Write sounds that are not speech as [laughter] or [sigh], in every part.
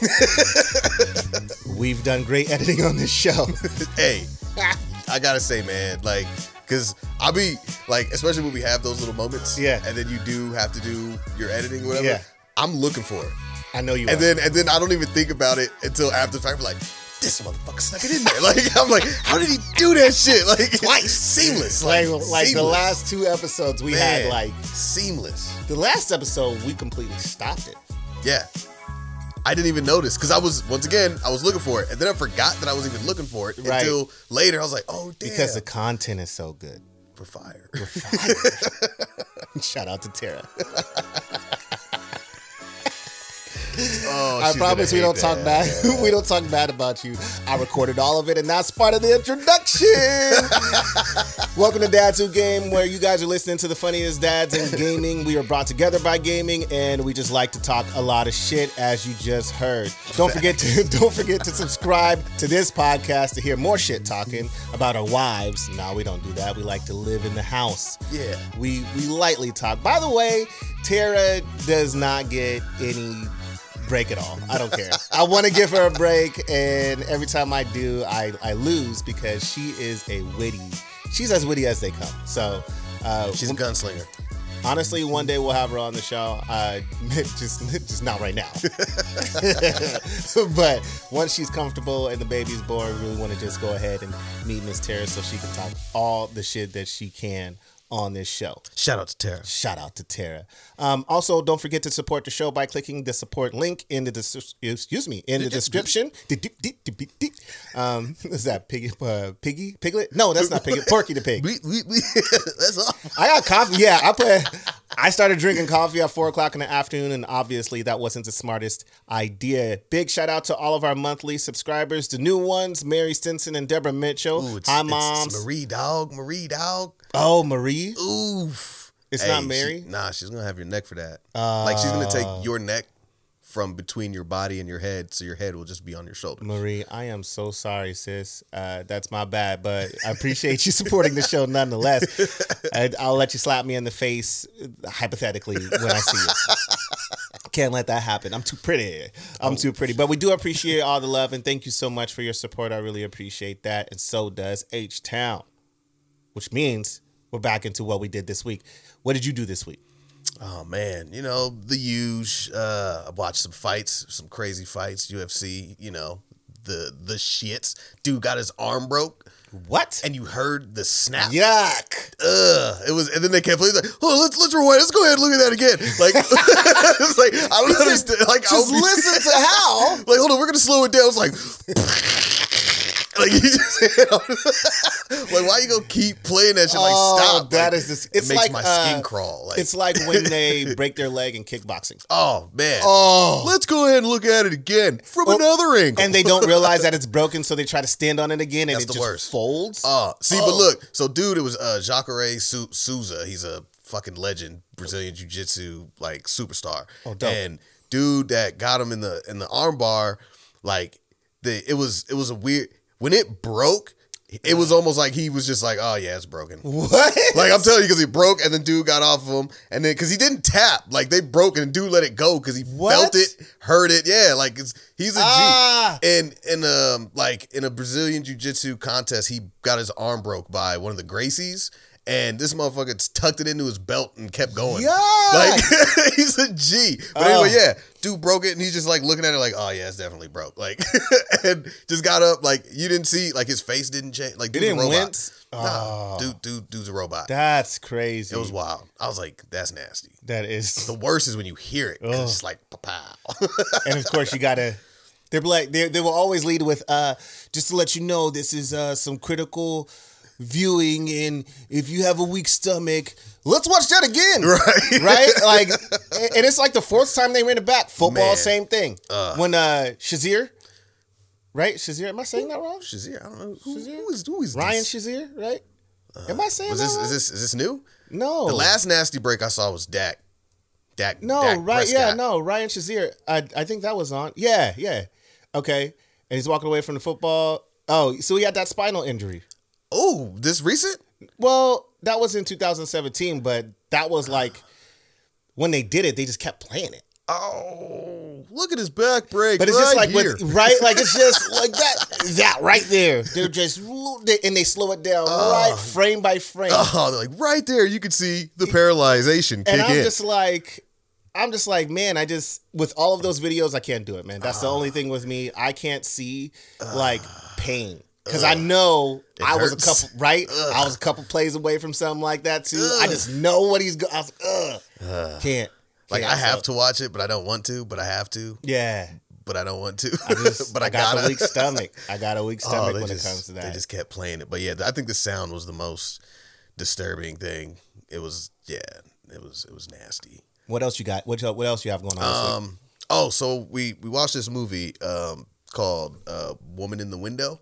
[laughs] We've done great editing on this show. [laughs] hey, I gotta say, man, like, cause I'll be like, especially when we have those little moments, Yeah. and then you do have to do your editing, or whatever. Yeah. I'm looking for it, I know you and are. then and then I don't even think about it until after the fact. I'm like, this motherfucker snuck it in there. [laughs] Like, I'm like, how did he do that shit? Like, twice, seamless. like, Like, the seamless. last two episodes we Man, had like seamless. the last episode we completely stopped it. Yeah. I didn't even notice because I was once again I was looking for it and then I forgot that I was even looking for it Right. until later. I was like, oh damn, Because the content is so good. for fire. [laughs] [laughs] Shout out to Tara. [laughs] Oh, I promise we don't hate talk bad. [laughs] we don't talk bad about you. I recorded all of it, and that's part of the introduction. [laughs] Welcome to Dads Who Game, where you guys are listening to the funniest dads in gaming. We are brought together by gaming, and we just like to talk a lot of shit, as you just heard. Don't forget to [laughs] don't forget to subscribe to this podcast to hear more shit talking about our wives. No, we don't do that. We like to live in the house. Yeah. We we lightly talk. By the way, Tara does not get any break at all. I don't care. I want to give her a break, and every time I do, I I lose because she is a witty. She's as witty as they come. So. Uh, She's a gunslinger. honestly, one day we'll have her on the show. Uh, [laughs] just, just not right now. [laughs] but once she's comfortable and the baby's born, we really want to just go ahead and meet Miss Tara so she can talk all the shit that she can on this show. Shout out to Tara. Shout out to Tara. Um, also, don't forget to support the show by clicking the support link in the des- excuse me in the [laughs] description. [laughs] Um, [laughs] is that piggy? Uh, piggy? Piglet? No, that's not piggy. Porky the pig. We, we, we, that's awful. I got coffee. Yeah, I put. I started drinking coffee at four o'clock in the afternoon, and obviously that wasn't the smartest idea. Big shout out to all of our monthly subscribers, the new ones, Mary Stinson and Deborah Mitchell. Ooh, it's, Hi, moms. Marie Dog. Marie Dog. Oh, Marie. Oof. It's Hey, not she- Mary? nah, she's gonna have your neck for that. like she's gonna Oh. take your neck from between your body and your head, so your head will just be on your shoulder. Marie, I am so sorry, sis. Uh, that's my bad, but I appreciate you [laughs] supporting the show nonetheless. [laughs] I, I'll let you slap me in the face, uh, hypothetically, when I see you. Can't let that happen. I'm too pretty. I'm too pretty. But we do appreciate all the love and thank you so much for your support. I really appreciate that. And so does H Town, which means we're back into what we did this week. What did you do this week? Oh man, you know the huge. Uh, I watched some fights, some crazy fights, UFC. You know the the shits. Dude got his arm broke, What? and you heard the snap. Yuck. Ugh. It was, and then they kept playing. Like, oh, let's let's rewind. Let's go ahead and look at that again. Like, [laughs] it's like I don't understand. Like, Just I'll be- listen [laughs] to how. Like, hold on, we're gonna slow it down. It's like, [laughs] like you just, [laughs] like why you gonna keep playing that shit? Like, Oh, stop. that Like, is this- it's it makes like, my uh, skin crawl. Like, It's like when [laughs] they break their leg in kickboxing. oh man. Oh. let's go ahead and look at it again from Well, another angle. And they don't [laughs] realize that it's broken, so they try to stand on it again, and That's it the just worst. folds. Uh, see, Oh. but look, so dude, it was uh, Jacare Su- Souza. He's a fucking legend, Brazilian jiu jitsu like superstar. Oh, dope. And dude that got him in the in the armbar, like the it was it was a weird when it broke. It was almost like he was just like, oh yeah, it's broken. what? [laughs] Like I'm telling you, because he broke and then dude got off of him, and then because he didn't tap, like they broke and dude let it go because he What? felt it, heard it. Yeah, like it's, he's a G. Ah. And in um like in a Brazilian jiu jitsu contest, he got his arm broke by one of the Gracies. And this motherfucker tucked it into his belt and kept going. Yuck. Like [laughs] he's a G. But Oh. anyway, yeah, dude broke it and he's just like looking at it like, oh yeah, it's definitely broke. Like [laughs] and just got up. Like you didn't see like his face didn't change. Like a didn't wince? Nah, Oh. dude, dude, dude's a robot. That's crazy. It was wild. I was like, that's nasty. That is, The worst is when you hear it. It's like, pow. [laughs] and of course you gotta. They're like they they will always lead with uh just to let you know this is uh some critical viewing and if you have a weak stomach let's watch that again [laughs] right. right? Like, and it's like the fourth time they ran it back. Football, Man. same thing. Uh, when uh Shazier, right? Shazier, am I saying that wrong? Shazier, I don't know. Who, Shazier? who is, who is Ryan this? Shazier, right? am I saying Was that this, wrong? is this, is this new? no, The last nasty break I saw was Dak. Dak. no, Dak right? Yeah, no, Ryan Shazier. I I think that was on. Yeah, yeah. Okay, and he's walking away from the football. Oh, so he had that spinal injury. Oh, this recent? Well, that was in 2017, but that was like when they did it. They just kept playing it. Oh. look at his back break. But it's right just like with, [laughs] right, like it's just [laughs] like that, that right there. They're just and they slow it down uh, right frame by frame. oh, they're like right there. You could see the paralyzation kick and I'm in. just like, I'm just like, man, I just with all of those videos, I can't do it, man. That's the uh. only thing with me. I can't see like pain. Cause I know I was a couple right. I was a couple plays away from something like that too. I just know what he's. Go- I was like, ugh, can't. like can't. I have So, to watch it, but I don't want to. But I have to, Yeah, but I don't want to. I just. [laughs] but I, I, got gotta. a weak stomach. I got a weak [laughs] Oh, stomach they when just, it comes to that. They just kept playing it. But yeah, I think the sound was the most disturbing thing. It was yeah, it was it was nasty. what else you got? What what else you have going on? Um oh, so we we watched this movie um called uh Woman in the Window.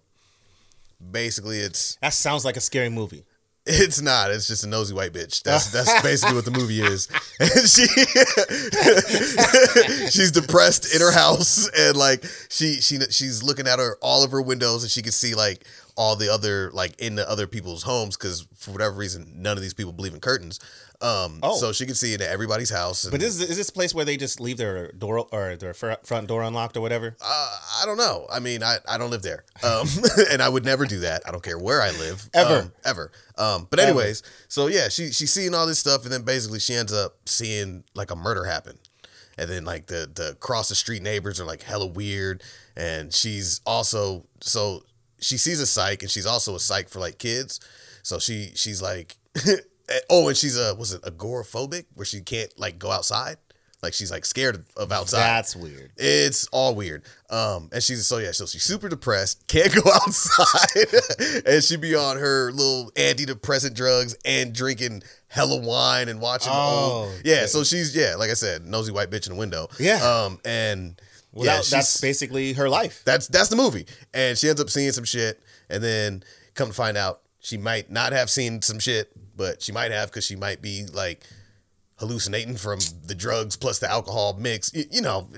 Basically it's That sounds like a scary movie. it's not. It's just a nosy white bitch. That's [laughs] that's basically what the movie is. And she [laughs] she's depressed in her house and like she she she's looking at her all of her windows and she can see like all the other like in the other people's homes because for whatever reason none of these people believe in curtains. Um, Oh. so she can see into everybody's house. And, But this is, is this place where they just leave their door or their front door unlocked or whatever? Uh, I don't know. I mean, I, I don't live there, um, [laughs] [laughs] and I would never do that. I don't care where I live, Ever. um, ever. Um, but anyways, so yeah, she she's seeing all this stuff, and then basically she ends up seeing like a murder happen, and then like the the cross the street neighbors are like hella weird, and she's also so she sees a psych, and she's also a psych for like kids, so she she's like. [laughs] Oh, and she's a was it agoraphobic where she can't like go outside, like she's like scared of, outside. That's weird. It's all weird. Um, and she's so yeah, so she's super depressed, can't [laughs] go outside, [laughs] and she be on her little antidepressant drugs and drinking hella wine and watching. Oh, old, yeah. So she's yeah, like I said, nosy white bitch in the window. Yeah. Um, and Well, yeah, that- that's basically her life. that's that's the movie, and she ends up seeing some shit, and then come to find out she might not have seen some shit, but she might have because she might be like hallucinating from the drugs plus the alcohol mix. You, you know,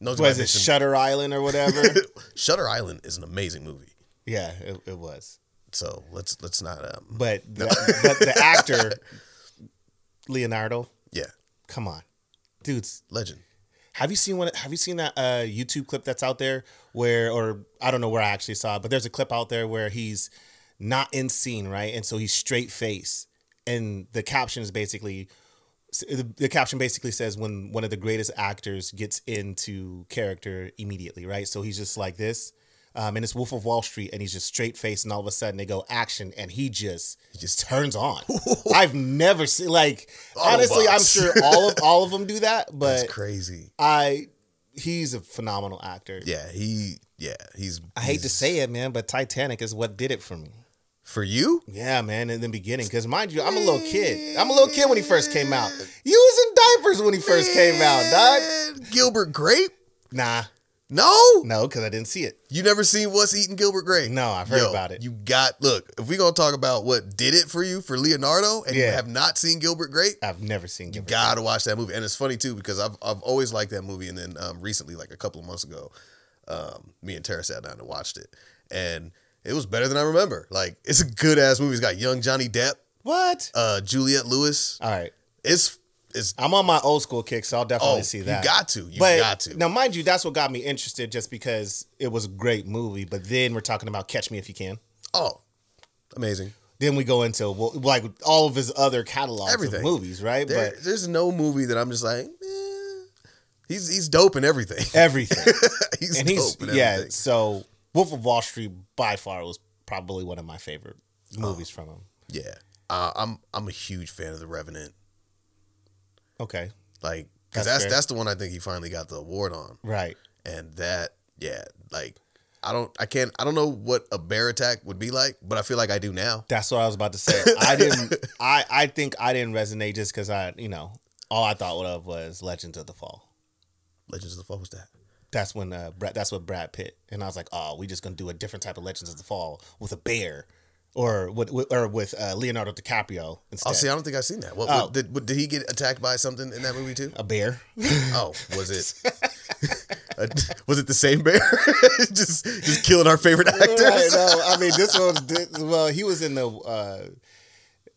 nosy Was it Shutter Island or whatever? [laughs] Shutter Island is an amazing movie. yeah, it, it was. So let's let's not um But [laughs] the, but the actor Leonardo, yeah come on, dudes. legend. Have you seen what? Have you seen that uh, YouTube clip that's out there where, or I don't know where I actually saw it, but there's a clip out there where he's not in scene, right? And so he's straight face, and the caption is basically, the, the caption basically says when one of the greatest actors gets into character immediately, right? So he's just like this, um, and it's Wolf of Wall Street, and he's just straight face, and all of a sudden they go action, and he just he just turns on. [laughs] I've never seen like honestly, I'm sure all of all of them do that, [laughs] but That's crazy. I he's a phenomenal actor. Yeah, he yeah he's. I hate to say it, man, but Titanic is what did it for me. for you. Yeah, man, in the beginning, because mind you, I'm a little kid. I'm a little kid when he first came out. You was in diapers when he first came out, dog. Gilbert Grape? Nah, No, no, because I didn't see it. you never seen What's Eating Gilbert Grape? No, I've heard about it. You got look. If we gonna talk about what did it for you for Leonardo, and you Yeah. have not seen Gilbert Grape, I've never seen. you Gilbert. gotta watch that movie. And it's funny too because I've I've always liked that movie, and then um, recently, like a couple of months ago, um, me and Tara sat down and watched it, and it was better than I remember. Like it's a good ass movie. It's got young Johnny Depp, What? uh, Juliette Lewis. All right, It's it's I'm on my old school kick, so I'll definitely oh see that. you got to you but got to. now, mind you, that's what got me interested, just because it was a great movie. But then we're talking about Catch Me If You Can. Oh, amazing. Then we go into well, like all of his other catalogs Everything. of movies, right? There, but there's no movie that I'm just like, eh, he's he's dope in everything. [laughs] everything. he's and he's dope in yeah. everything. So Wolf of Wall Street by far was probably one of my favorite movies from him. Yeah, uh, I'm I'm a huge fan of The Revenant. Okay, Like, because That's that's that's the one I think he finally got the award on, right. and that yeah, like I don't I can't I don't know what a bear attack would be like, but I feel like I do now. That's what I was about to say. [laughs] I didn't. I I think I didn't resonate just because I you know all I thought of was Legends of the Fall. Legends of the Fall was that? That's when uh Brad, that's what Brad Pitt and I was like, oh, we just gonna do a different type of Legends of the Fall with a bear, or with, or with uh, Leonardo DiCaprio instead. Oh, see, I don't think I've seen that. What, Oh. what- did what, did he get attacked by something in that movie too? a bear. [laughs] Oh, was it? [laughs] uh, was it the same bear? [laughs] just just killing our favorite actors. Right, no, I mean this one. This, well, he was in the. Uh,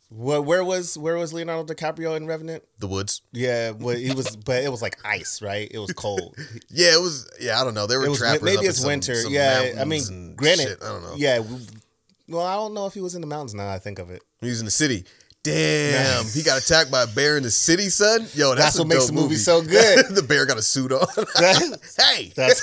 What? Where was where was Leonardo DiCaprio in Revenant? The woods. Yeah, well, he was, but it was like ice, right? It was cold. Yeah, it was. Yeah, I don't know. They were It was maybe it's winter. some yeah, I mean, granted, shit. I don't know. Yeah, well, I don't know if he was in the mountains. Now I think of it. He was in the city. Damn, he got attacked by a bear in the city, son. Yo, that's, That's what makes the movie so good. [laughs] the bear got a suit on. [laughs] [laughs] Hey, That's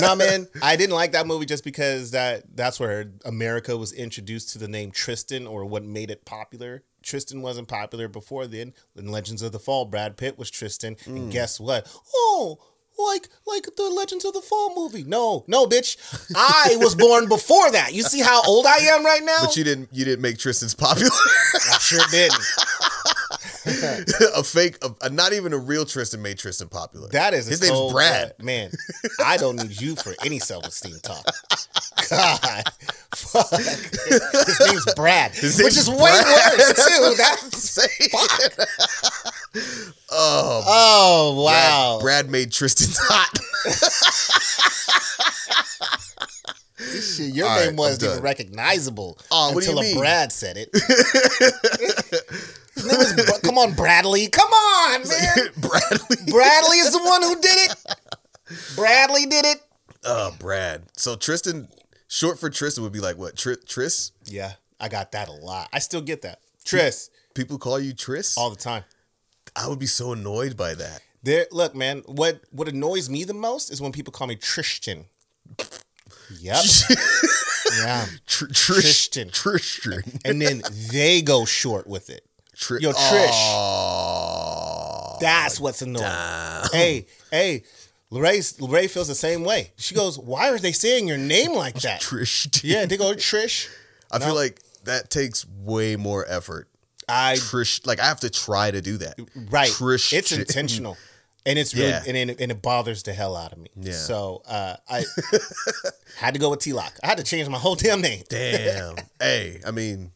no man. I didn't like that movie just because that that's where America was introduced to the name Tristan or what made it popular. Tristan wasn't popular before then. In Legends of the Fall, Brad Pitt was Tristan, Mm. and guess what? Oh, like like the Legends of the Fall movie. No, no, bitch. I was born before that. You see how old I am right now? but you didn't. You didn't make Tristan's popular. I sure didn't. [laughs] [laughs] a fake, a, a- not even a real Tristan made Tristan popular. That is his name's Brad. Man, I don't need you for any self esteem talk. God, fuck. His name's Brad, His which name's is way worse too. That's fuck. oh, Oh wow, Brad, Brad made Tristan hot. Shit, your All name right, wasn't even recognizable Oh, until a? Brad said it. [laughs] His name is Bra- come on, Bradley. Come on, man. [laughs] Bradley. Bradley is the one who did it. Bradley did it. Oh, Brad. So Tristan, short for Tristan would be like what? Tri- Tris? Yeah, I got that a lot. I still get that. Tris People call you Tris? all the time. I would be so annoyed by that. There, look, man. What what annoys me the most is when people call me Tristan. [laughs] Yep. yeah. Tr- Trish, Tristan. Tristan. And then they go short with it. Tri- Yo, Trish. Oh, That's what's annoying. Hey, hey. Lorraine, Lorraine feels the same way. She goes, "Why are they saying your name like that?" [laughs] Trish. Yeah, they go Trish. I feel like that takes way more effort. I Trish, like I have to try to do that. right. Trish. It's intentional, and it's really Yeah. and, it, and it bothers the hell out of me. Yeah. So uh, I [laughs] had to go with T Lock. I had to change my whole damn name. Damn. [laughs] hey, I mean,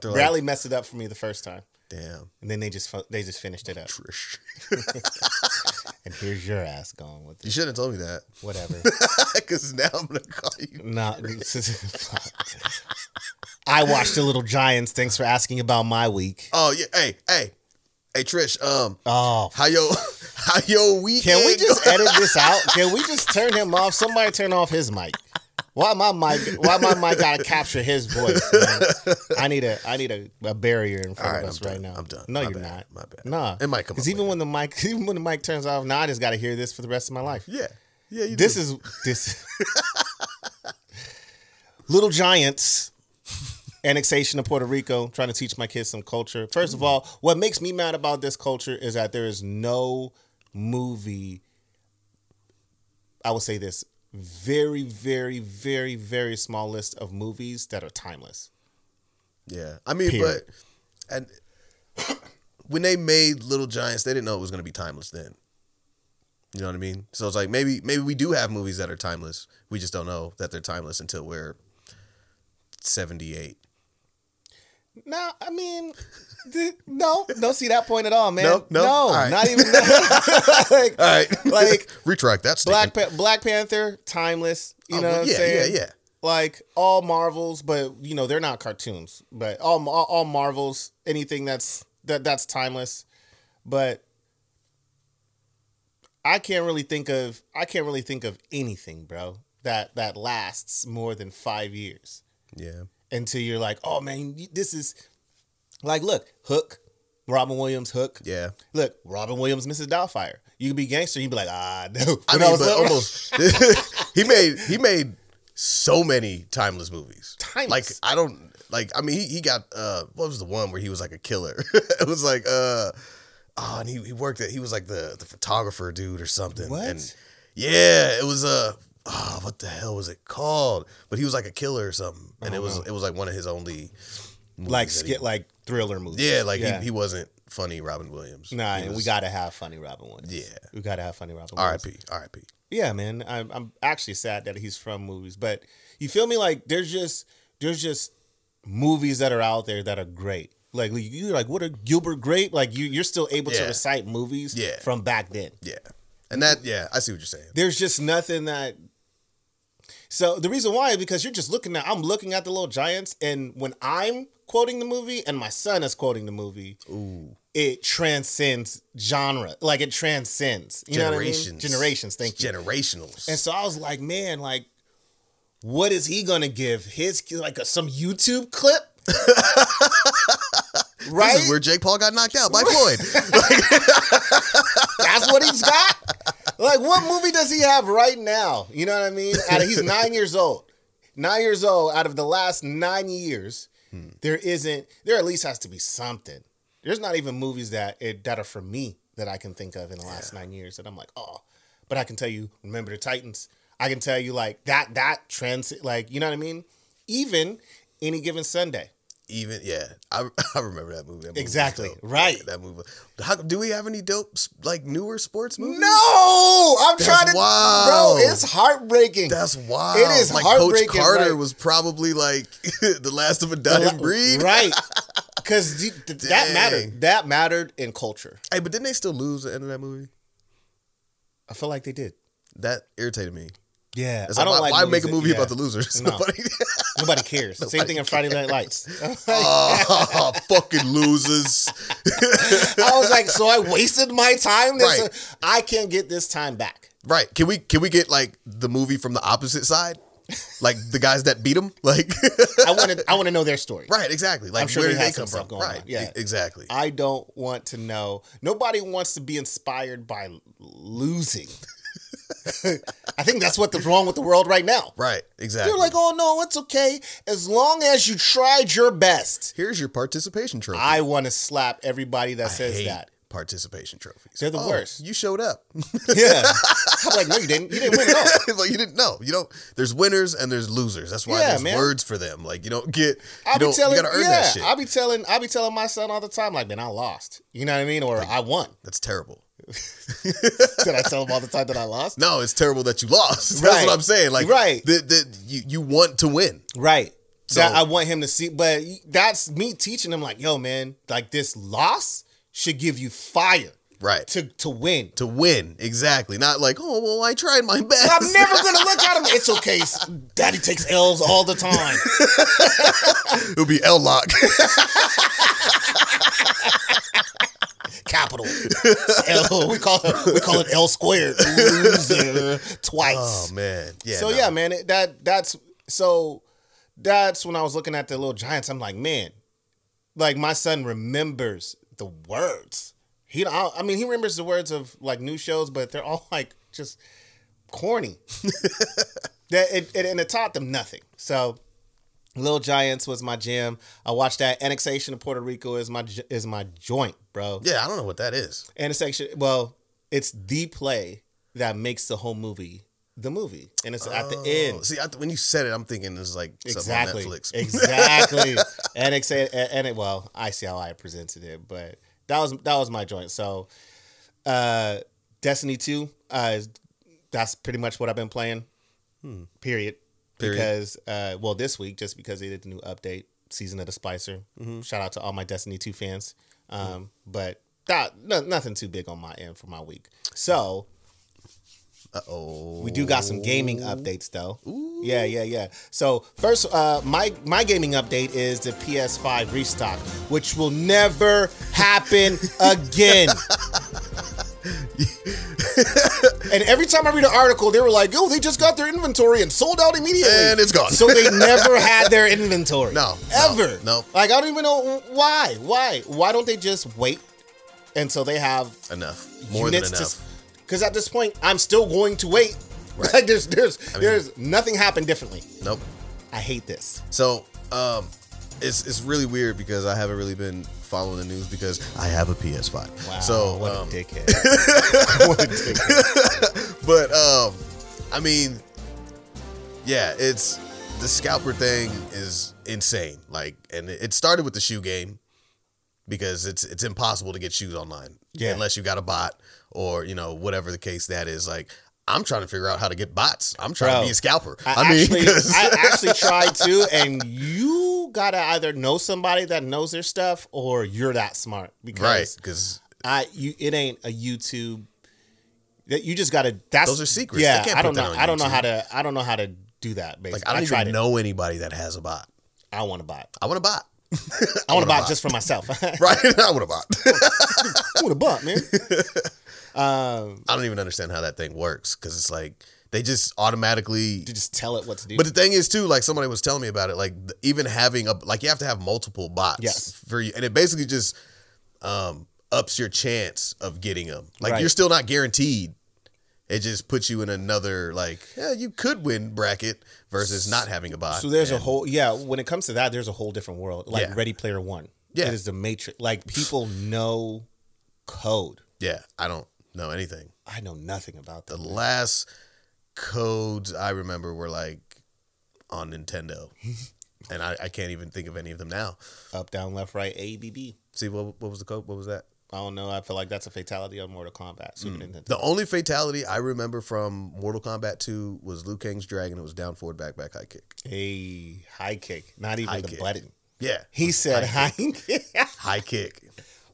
they're like, Bradley messed it up for me the first time, damn. and then they just they just finished it up. Trish. [laughs] And here's your ass going with it. You shouldn't have told me that. whatever. [laughs] Because now I'm gonna call you. [laughs] Nah, I watched the Little Giants. Thanks for asking about my week. Oh yeah. Hey, hey, hey, Trish. Um, Oh, how yo, how yo weekend? can we just edit this out? Can we just turn him off? Somebody turn off his mic. Why my mic? Why my mic gotta capture his voice? Man? I need a I need a, a barrier in front right, of us I'm right done. now. I'm done. No, My you're bad. not. My bad. Nah, It might come because even when the mic [laughs] even when the mic turns off, now I just gotta hear this for the rest of my life. Yeah, yeah. You This do. is [laughs] this Little Giants annexation of Puerto Rico, trying to teach my kids some culture. First of mm. all, what makes me mad about this culture is that there is no movie I will say this very very very very small list of movies that are timeless. yeah. I mean, Period. but and [coughs] when they made Little Giants, they didn't know it was gonna be timeless then. You know what I mean? So it's like maybe maybe we do have movies that are timeless. We just don't know that they're timeless until we're seventy eight. No, I mean, [laughs] no, don't see that point at all, man. No? No? All right. not even [laughs] like, All right, like [laughs] retract that Black pa- Black Panther, timeless. You Oh, know well, what I'm yeah, saying? yeah, yeah. Like all Marvels, but you know they're not cartoons. But all all, all Marvels, anything that's that that's timeless. But I can't really think of I can't really think of anything, bro, that that lasts more than five years Yeah, until you're like, oh man, this is like look Hook, Robin Williams Hook. yeah. Look, Robin Williams, Mrs. Doubtfire. You could be gangster, you'd be like, ah, no. I [laughs] When mean, was but little- almost [laughs] he made he made so many timeless movies. Timeless. Like I don't like. I mean, he, he got uh what was the one where he was like a killer? [laughs] it was like uh oh, and he, he worked at he was like the the photographer dude or something. What? And yeah, it was uh oh what the hell was it called? But he was like a killer or something, and it was uh-huh. it was like one of his only like that he- skit like thriller movies. yeah like yeah. He, he wasn't funny Robin Williams. Nah, He and we gotta have funny Robin Williams. Yeah. we gotta have funny Robin. Williams. R.I.P. R.I.P. Yeah, man. I'm I'm actually sad that he's from movies, but you feel me? Like there's just there's just movies that are out there that are great. Like you're like, what are Gilbert Grape? Like you you're still able to recite movies Yeah. from back then. Yeah, and that yeah, I see what you're saying. There's just nothing that. So the reason why is because you're just looking at I'm looking at the little giants, and when I'm quoting the movie and my son is quoting the movie, Ooh. it transcends genre. Like it transcends. You know what I mean? Generations. Generations. Thank you. Generationals. And so I was like, man, like, what is he gonna give his like a, some YouTube clip? [laughs] right? This is where Jake Paul got knocked out by Floyd. [laughs] [laughs] That's what he's got. Like, what movie does he have right now? You know what I mean? Out of, he's [laughs] nine years old. Nine years old. Out of the last nine years, hmm. there isn't. There at least has to be something. There's not even movies that it, that are for me that I can think of in the last nine years that I'm like, oh. But I can tell you, remember the Titans. I can tell you like that. That trends. Like, you know what I mean? Even any given Sunday. Even yeah, I, [laughs] I remember that movie. That movie Exactly, right. That movie. How, do we have any dope like newer sports movies? No, I'm That's trying to. wild. Bro, it's heartbreaking. That's wild. It is like Coach heartbreaking, Carter right. was probably like [laughs] the last of a dying breed. Right. [laughs] Because that mattered. That mattered in culture. Hey, but didn't they still lose at the end of that movie? I feel like they did. That irritated me. Yeah. It's I don't why, like why make a that- movie yeah. about the losers? No. Nobody. Nobody cares. [laughs] Same thing in Friday Night Lights. oh, [laughs] [laughs] fucking losers. I was like, so I wasted my time. This, Right. I can't get this time back. right. Can we can we get like the movie from the opposite side? Like the guys that beat him? Like I want to. I want to know their story. Right, exactly. Like I'm sure where they did they had come from? going right. on. Yeah. exactly. I don't want to know. Nobody wants to be inspired by losing. [laughs] I think that's what's wrong with the world right now. right, exactly. They're like, oh no, it's okay as long as you tried your best. Here's your participation trophy. I want to slap everybody that I says that. participation trophies. They're the Oh, worst. You showed up. [laughs] Yeah, I'm like, no, you didn't. You didn't win at all. [laughs] It's like you didn't know. You don't. There's winners and there's losers. That's why Yeah, there's man. words for them. Like you don't get. I'll be telling, you gotta earn yeah, that shit. I'll be telling, I'll be telling my son all the time, like, man, I lost. You know what I mean? Or I won. That's terrible. [laughs] Did I tell him all the time that I lost? No, it's terrible that you lost. [laughs] That's Right. what I'm saying. Like Right. The, the, you you want to win. Right. So- that I want him to see, but that's me teaching him, like, yo, man, like this loss should give you fire Right. to to win. To win. Exactly. Not like oh well I tried my [laughs] best. I'm never gonna look at him. It's okay. Daddy takes L's all the time. It'll be L lock. Capital. [laughs] L, we call it we call it L squared. Loser twice. oh man. Yeah. so no. yeah, man, it, that that's so that's when I was looking at the little giants. I'm like, man, like my son remembers the words. He, I, I mean, he remembers the words of like new shows, but they're all like just corny. [laughs] that it, it, and it taught them nothing. So, Little Giants was my jam. I watched that. Annexation of Puerto Rico is my is my joint, bro. Yeah, I don't know what that is. Annexation. Well, it's the play that makes the whole movie the movie, and it's at the end. Oh, See, I, when you said it, I'm thinking it's like Exactly. something on Netflix. [laughs] exactly. And it and it well, I see how I presented it, but that was that was my joint. So, uh, Destiny Two, uh, is- that's pretty much what I've been playing. Hmm. Period. Because, uh, well, this week just because they did the new update, season of the Splicer. Mm-hmm. Shout out to all my Destiny Two fans. Um, but that no, nothing too big on my end for my week. So Uh oh. we do got some gaming updates though. Yeah, yeah, yeah. So first, uh, my my gaming update is the PS5 restock, which will never happen [laughs] again. [laughs] [laughs] and every time I read an article, they were like, "Oh, they just got their inventory and sold out immediately, And it's gone. So they [laughs] never had their inventory. No, no, ever. no. Like I don't even know why. Why? Why don't they just wait until they have Enough. More than enough. because at this point, I'm still going to wait. Right. [laughs] Like there's there's mean- there's nothing happened differently. nope. I hate this. So, um, it's it's really weird because I haven't really been following the news because I have a PS5. Wow, so, what um, a dickhead. [laughs] what a dickhead. but um, I mean, yeah, it's the scalper thing is insane. Like, and it started with the shoe game because it's it's impossible to get shoes online Yeah. unless you got a bot or you know whatever the case that is. Like, I'm trying to figure out how to get bots. I'm trying Bro, to be a scalper. I, I, mean, actually [laughs] I actually [laughs] tried to, and you gotta either know somebody that knows their stuff or you're that smart because right because I you it ain't a YouTube that you just gotta that's Those are secrets. Yeah, I don't know. I don't know how to I don't know how to do that. Like Basically, I don't tried even it. know anybody that has a bot. I want buy it. I want a bot. I want buy bot. just for myself. Right? [laughs] I want a bot. I want buy it, man. Um, I don't even understand how that thing works because it's like they just automatically. to just tell it what to do. But the thing is too, like somebody was telling me about it, like even having a like you have to have multiple bots Yes. for you, and it basically just um ups your chance of getting them. Like Right. you're still not guaranteed. It just puts you in another like yeah you could win bracket versus not having a bot. So there's a whole yeah. When it comes to that, there's a whole different world. Like Yeah. Ready Player One. Yeah. it is the Matrix. Like people know code. yeah I don't know anything. I know nothing about that. The them. last codes I remember were like on Nintendo. [laughs] and I, I can't even think of any of them now. Up, down, left, right, A, B, B. See what what was the code? What was that? I don't know. I feel like that's a fatality on Mortal Kombat. Super mm. Nintendo. The only fatality I remember from Mortal Kombat 2 was Liu Kang's dragon. It was down forward, back, back, high kick. A high kick, not even High the kick. button. Yeah. He said high kick. High kick.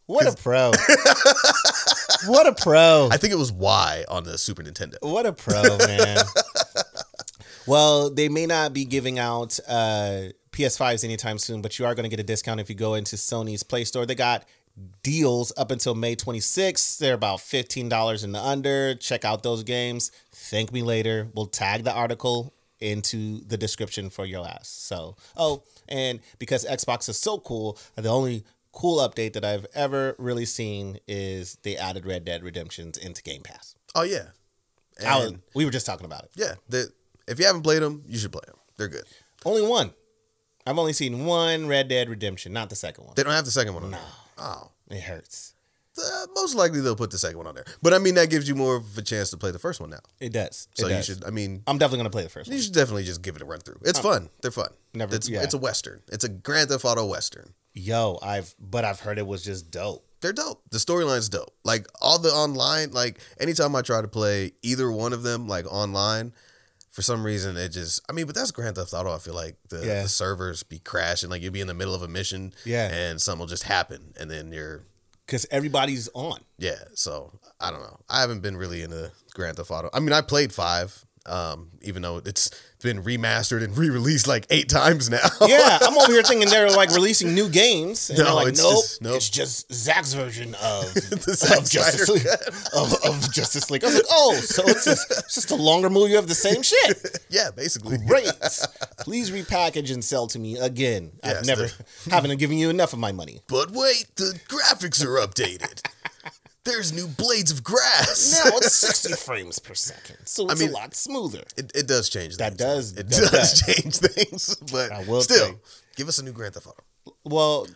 what a [laughs] pro. [laughs] what a pro. I think it was Y on the Super Nintendo. What a pro, man. well, they may not be giving out uh, PS5s anytime soon, but you are going to get a discount if you go into Sony's Play Store. They got deals up until May 26th. They're about $15 in the under. Check out those games. Thank me later. We'll tag the article into the description for your last. So, oh, and because Xbox is so cool, the only cool update that I've ever really seen is they added Red Dead Redemptions into Game Pass. Oh, yeah. Was- And we were just talking about it. yeah, the, if you haven't played them, you should play them. They're good. Only one. I've only seen one Red Dead Redemption, not the second one. They don't have the second one on No, there. Oh. it hurts. Uh, most likely they'll put the second one on there. But I mean, that gives you more of a chance to play the first one now. It does. It So you should, I mean, I'm definitely gonna play the first you one. should definitely just give it a run through. It's fun. They're fun. Never- It's, yeah. it's a Western. It's a Grand Theft Auto Western. Yo, I've but I've heard it was just dope. they're dope. The storyline's dope. Like all the online, like anytime I try to play either one of them, like online, for some reason it just I mean, but that's Grand Theft Auto. I feel like the, Yeah. the servers be crashing. Like you'll be in the middle of a mission, Yeah. and something will just happen, and then you're Because everybody's on. yeah. So I don't know. I haven't been really into Grand Theft Auto. I mean, I played five, um, even though it's been remastered and re-released like eight times now. Yeah, I'm [laughs] over here thinking they're like releasing new games, and No, they're like, it's nope, just- nope. it's just Zack's version of, [laughs] of Justice League. [laughs] Of, of Justice League. I was like, oh, so it's just, it's just a longer movie of the same shit. yeah, basically. Great. Please repackage and sell to me again. I've never the- haven't given you enough of my money. But wait, the graphics are updated. There's new blades of grass. Now it's [laughs] 60 frames per second, so it's mean- a lot smoother. It, it does change That things. does- It that does, does. change [laughs] things. But I will still, give us a new Grand Theft Auto. Well,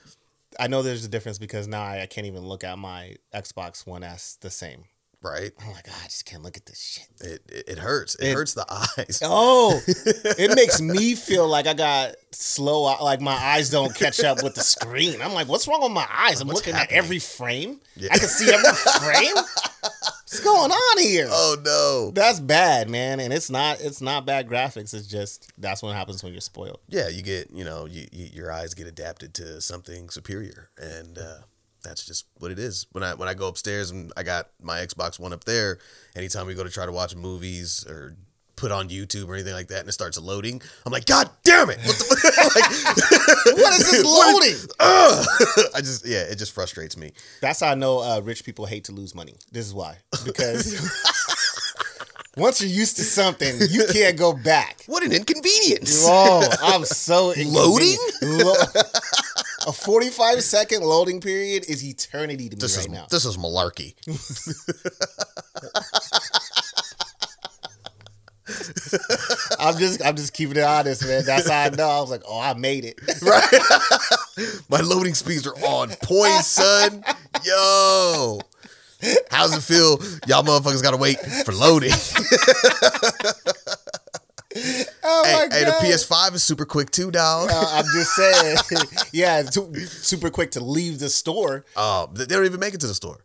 I know there's a difference because now I, I can't even look at my Xbox One S the same. Right? I'm like, "Ah, I just can't look at this shit. It, it, it hurts. It, It- hurts the eyes. Oh, it [laughs] makes me feel like I got slow, like my eyes don't catch up with the screen. I'm like, what's wrong with my eyes? I'm What's looking happening? at every frame. Yeah. I can see every frame. [laughs] What's going on here? Oh no. That's bad, man. And it's not it's not bad graphics. It's just that's what happens when you're spoiled. Yeah, you get you know you, you, your eyes get adapted to something superior, and uh, that's just what it is. When I when I go upstairs and I got my Xbox One up there, anytime we go to try to watch movies or put on YouTube or anything like that, and it starts loading, I'm like, God damn it! What [laughs] like, [laughs] What is this [laughs] loading? Ugh! I just yeah, it just frustrates me. That's how I know uh, rich people hate to lose money. This is why. Because once you're used to something, you can't go back. What an inconvenience! Oh, I'm so Loading? Lo- a 45 second loading period is eternity to me This right is now. this is malarkey. [laughs] I'm just I'm just keeping it honest, man. That's how I know. I was like, oh, I made it. [laughs] right? [laughs] My loading speeds are on point, son. Yo. How's it feel? Y'all motherfuckers gotta wait for loading. [laughs] Oh hey, my hey, the. PS5 is super quick too, dog. I'm just saying, [laughs] [laughs] yeah, too, super quick to leave the store. Uh, they they don't even make it to the store.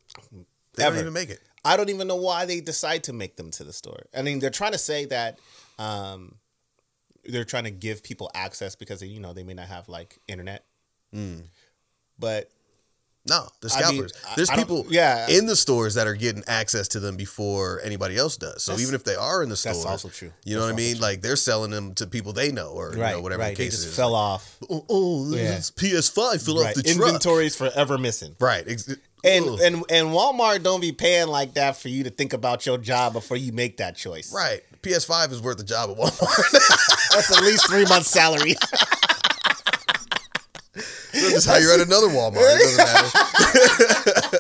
They Ever. don't even make it. I don't even know why they decide to make them to the store. I mean, they're trying to say that um, they're trying to give people access because you know they may not have like internet. Mm. But No, they're I mean, scalpers. I- There's I people yeah. in the stores that are getting access to them before anybody else does. So That's- even if they are in the store, that's also true. You know That's what I mean? Like they're selling them to people they know or you right, know whatever right. the They just is. fell off. oh, oh Yeah. PS5 fell Right. off the truck. Inventory's forever missing. Right. Ex- And Ugh. and and Walmart don't be paying like that for you to think about your job before you make that choice. right. PS5 is worth the job at Walmart. [laughs] That's at least three months' salary. [laughs] They'll just hire you at another Walmart. It doesn't matter.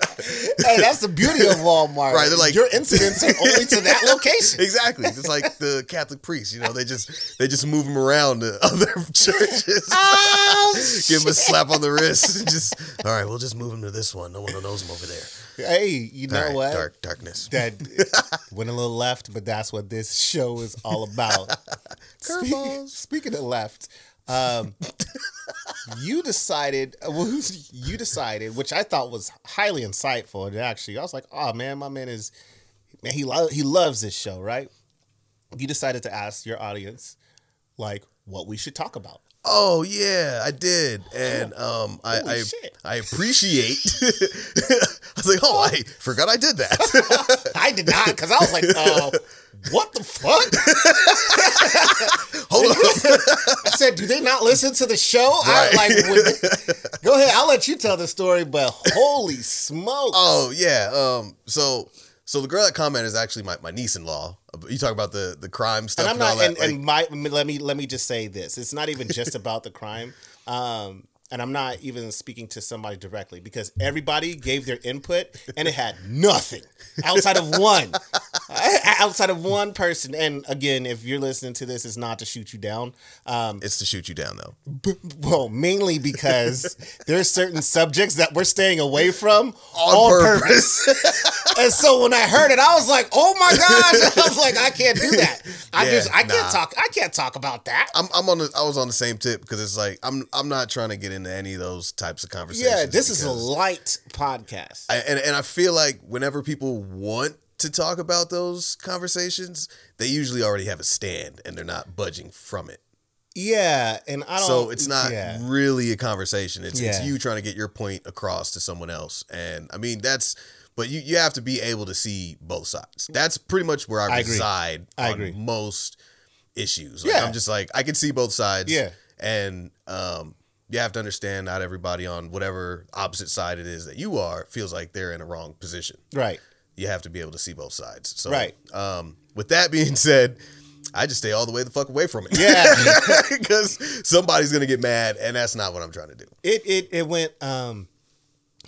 hey, that's the beauty of Walmart. Right, they're like- your incidents are only to that location. exactly. It's like the Catholic priests. You know, they just they just move them around to other [laughs] churches. Oh, Give him a slap on the wrist. [laughs] just all right. We'll just move them to this one. No one knows them over there. hey, you know right, what? Dark darkness. That [laughs] went a little left, but that's what this show is all about. Curveballs. speaking of left, um, you decided. Well, you decided, which I thought was highly insightful. And actually, I was like, "Oh man, my man is man. He lo- he loves this show, right?" You decided to ask your audience, like, what we should talk about. Oh yeah, I did, and um, I I. I appreciate. [laughs] I was like, oh, I forgot I did that. [laughs] I did not, because I was like, uh, [laughs] "What the fuck?" [laughs] Hold on. [laughs] I said, "Do they not listen to the show?" I like. Would, [laughs] go ahead. I'll let you tell the story. But holy smoke. Oh yeah. Um. So so the girl that commented is actually my, my niece in law. You talk about the the crime stuff and and, I'm not. And, and my let me let me just say this: it's not even just about the crime. Um, and I'm not even speaking to somebody directly because everybody gave their input and it had nothing outside of one, [laughs] outside of one person. And again, if you're listening to this, it's not to shoot you down. Um, it's to shoot you down though. b- well, mainly because there's certain subjects that we're staying away from On purpose. [laughs] And so when I heard it, I was like, "Oh my gosh!" I was like, "I can't do that. I Yeah, just I can't talk. I can't talk about that." I'm I'm on the I was on the same tip because it's like I'm I'm not trying to get into any of those types of conversations. Yeah, this is a light podcast. I, and and I feel like whenever people want to talk about those conversations, they usually already have a stand and they're not budging from it. yeah, and I don't. So it's not Yeah, really a conversation. It's it's you trying to get your point across to someone else. And I mean that's but you, you have to be able to see both sides. That's pretty much where I, I agree. I on agree. most issues. Like, Yeah. I'm just like I can see both sides. Yeah. And um you have to understand not everybody on whatever opposite side it is that you are feels like they're in a wrong position. right. You have to be able to see both sides. So Right. um with that being [laughs] said, I just stay all the way the fuck away from it. Yeah. [laughs] Because somebody's gonna get mad, and that's not what I'm trying to do. It it it went. Um,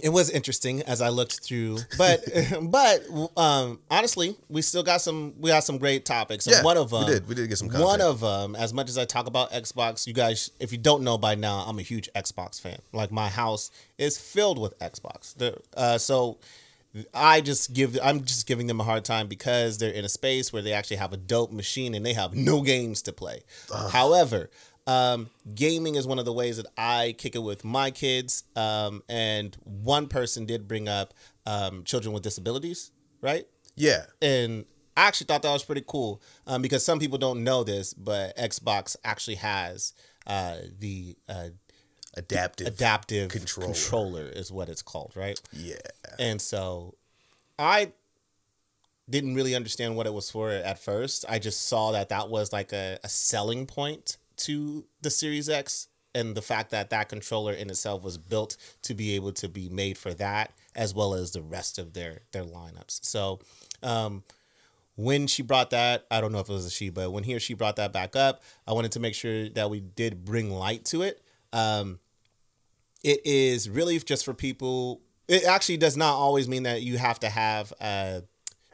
it was interesting as I looked through, but [laughs] but um, honestly, we still got some. We got some great topics. And Yeah, one of them, we did. We did get some content. One of them. As much as I talk about Xbox, you guys, if you don't know by now, I'm a huge Xbox fan. Like my house is filled with Xbox. The, uh, so I just give I'm just giving them a hard time because they're in a space where they actually have a dope machine and they have no games to play. However, um, gaming is one of the ways that I kick it with my kids. Um, and one person did bring up um, children with disabilities, right? Yeah. and I actually thought that was pretty cool um, because some people don't know this, but Xbox actually has uh, the uh, Adaptive. adaptive controller. controller. is what it's called, right? yeah. And so I didn't really understand what it was for at first. I just saw that that was like a, a selling point to the Series X and the fact that that controller in itself was built to be able to be made for that as well as the rest of their their lineups. So um when she brought that, I don't know if it was a she, but when he or she brought that back up, I wanted to make sure that we did bring light to it. Um, it is really just for people. It actually does not always mean that you have to have a,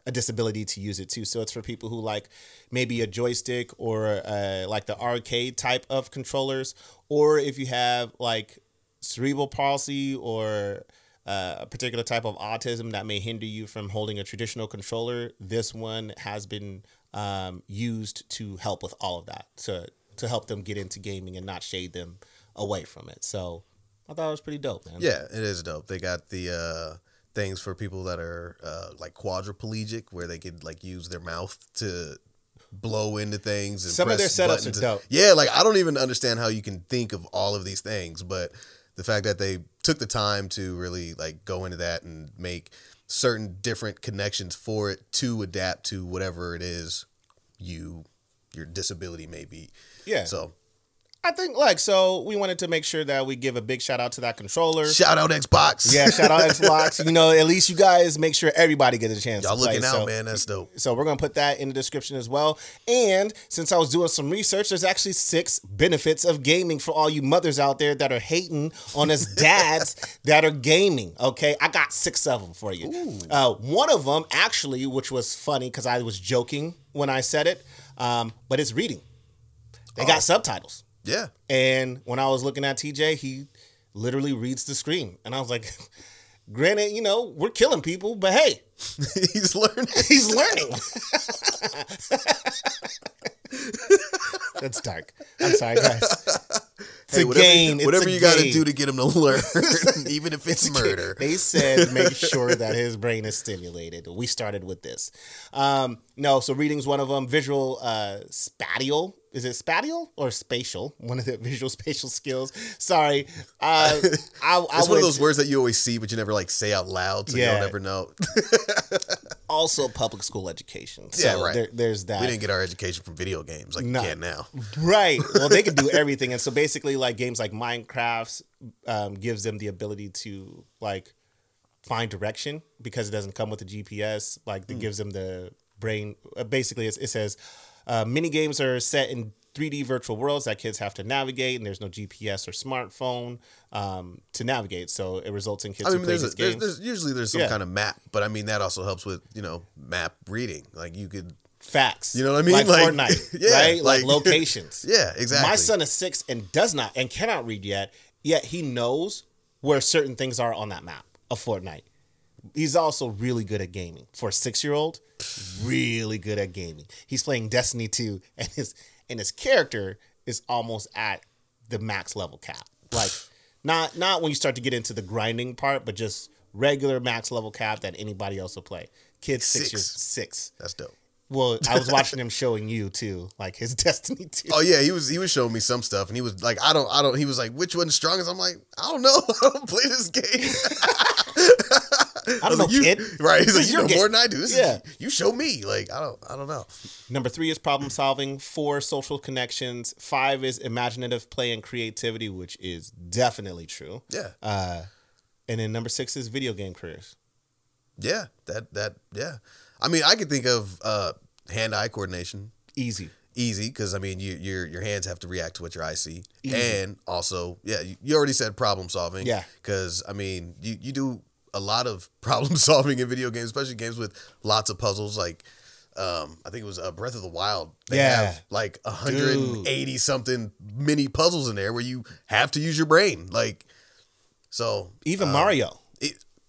a disability to use it too. So it's for people who like maybe a joystick or uh, like the arcade type of controllers, or if you have like cerebral palsy or uh, a particular type of autism that may hinder you from holding a traditional controller. This one has been um, used to help with all of that to to help them get into gaming and not shade them away from it. So I thought it was pretty dope, man. Yeah, it is dope. They got the uh, things for people that are uh, like quadriplegic, where they could like use their mouth to blow into things. And Some of their setups buttons are dope. Yeah, like I don't even understand how you can think of all of these things, but the fact that they took the time to really like go into that and make certain different connections for it to adapt to whatever it is you your disability may be. Yeah. So I think like so we wanted to make sure that we give a big shout out to that controller. shout out Xbox. yeah, shout out [laughs] Xbox. You know, at least you guys make sure everybody gets a chance. Y'all to play. looking out, so, man. That's dope. So we're gonna put that in the description as well. And since I was doing some research, there's actually six benefits of gaming for all you mothers out there that are hating on us [laughs] dads that are gaming. Okay, I got six of them for you. Uh, one of them actually, which was funny because I was joking when I said it, um, but it's reading. They Oh. got subtitles. Yeah. And when I was looking at TJ, he literally reads the screen. And I was like, [laughs] granted, you know, we're killing people, but hey, [laughs] He's learning. [laughs] he's learning. That's dark. I'm sorry, guys. Hey, To whatever, gain, whatever you got to do to get him to learn, [laughs] [laughs] even if it's murder. They said make [laughs] sure that his brain is stimulated. We started with this. Um, no, so reading's one of them. Visual uh, spatial. Is it spatial or spatial? One of the visual spatial skills. Sorry. Uh, I, I It's one of those words that you always see, but you never like say out loud, so you Yeah. don't ever know. also public school education. So Yeah, right. there, there's that. we didn't get our education from video games like No. you can now. Right. Well, they can do everything, and so basically, like games like Minecraft um, gives them the ability to like find direction because it doesn't come with a GPS. Like it gives them the brain. Uh, basically, it's, it says uh, mini games are set in 3D virtual worlds that kids have to navigate, and there's no GPS or smartphone um, to navigate. So it results in kids I mean, play there's, a, there's, there's usually there's some Yeah. kind of map, but I mean that also helps with you know map reading. Like you could, Facts. You know what I mean? Like, Like- Fortnite, [laughs] Yeah, right? Like, like- [laughs] locations. [laughs] yeah, exactly. My son is six and does not and cannot read yet, yet he knows where certain things are on that map of Fortnite. He's also really good at gaming. For a six year old, really good at gaming. He's playing Destiny 2 and his and his character is almost at the max level cap. Like not not when you start to get into the grinding part, but just regular max level cap that anybody else will play. Kids six, Six. years six. That's dope. Well, I was [laughs] watching him showing you too, like his [laughs] Destiny too. Oh yeah, he was he was showing me some stuff, and he was like, I don't, I don't. He was like, which one's strongest? I'm like, I don't know. [laughs] I don't play this game. I don't was know, like, you, kid. Right? He's like, you your know game. more than I do. This Yeah. is, you show me. Like, I don't, I don't know. Number three is problem solving. Four, social connections. Five is imaginative play and creativity, which is definitely true. Yeah, Uh, and then number six is video game careers. yeah. That that yeah. I mean, I could think of uh, hand-eye coordination. Easy. easy because I mean you, your your hands have to react to what your eyes see, Easy. and also yeah, you, you already said problem solving. Yeah. because I mean you you do a lot of [laughs] problem solving in video games, especially games with lots of puzzles. Like um, I think it was uh, Breath of the Wild. They Yeah. have like hundred and eighty something mini puzzles in there where you have to use your brain. Like so Even Mario.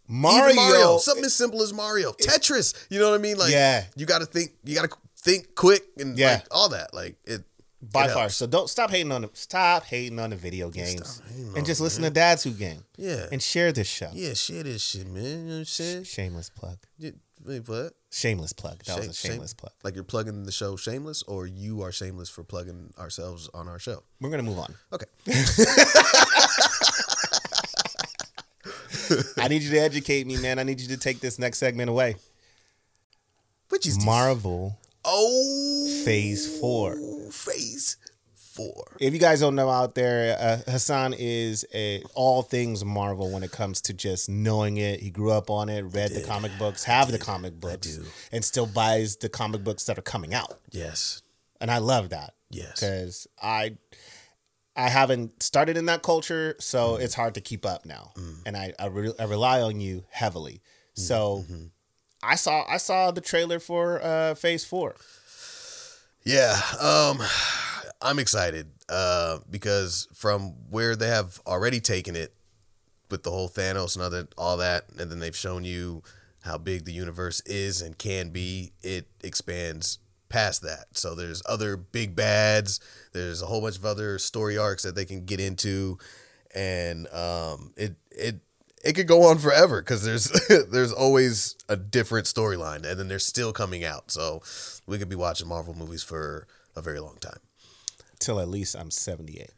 Mario. Mario, something as simple as Mario, Tetris. You know what I mean? Like, Yeah. you got to think. You got to think quick and Yeah. like all that. Like it. by it far. So don't stop hating on them. Stop hating on the video games. And just listen to dads who game. Yeah. And share this show. Yeah, share this shit, man. You know what I'm saying? Shameless plug. Yeah, Wait, what? Shameless plug. That was Shame- a shame- shameless plug. Like you're plugging the show shameless, or you are shameless for plugging ourselves on our show. We're gonna move on. Okay. [laughs] [laughs] [laughs] I need you to educate me, man. I need you to take this next segment away. Which is Marvel oh Phase Four. phase four. If you guys don't know out there, uh, Hassan is a all things Marvel when it comes to just knowing it. He grew up on it, read the comic books, have the comic books, do. and still buys the comic books that are coming out. Yes. And I love that. Yes. because I I haven't started in that culture, so Mm. it's hard to keep up now, and I I, re- I rely on you heavily. Mm, So mm-hmm. I saw I saw the trailer for uh, Phase Four. Yeah, um, I'm excited uh, because from where they have already taken it with the whole Thanos and other all that, and then they've shown you how big the universe is and can be. It expands past that. So there's other big bads. There's a whole bunch of other story arcs that they can get into, and um, it it it could go on forever because there's [laughs] there's always a different storyline, and then they're still coming out. So we could be watching Marvel movies for a very long time. Till at least I'm 78.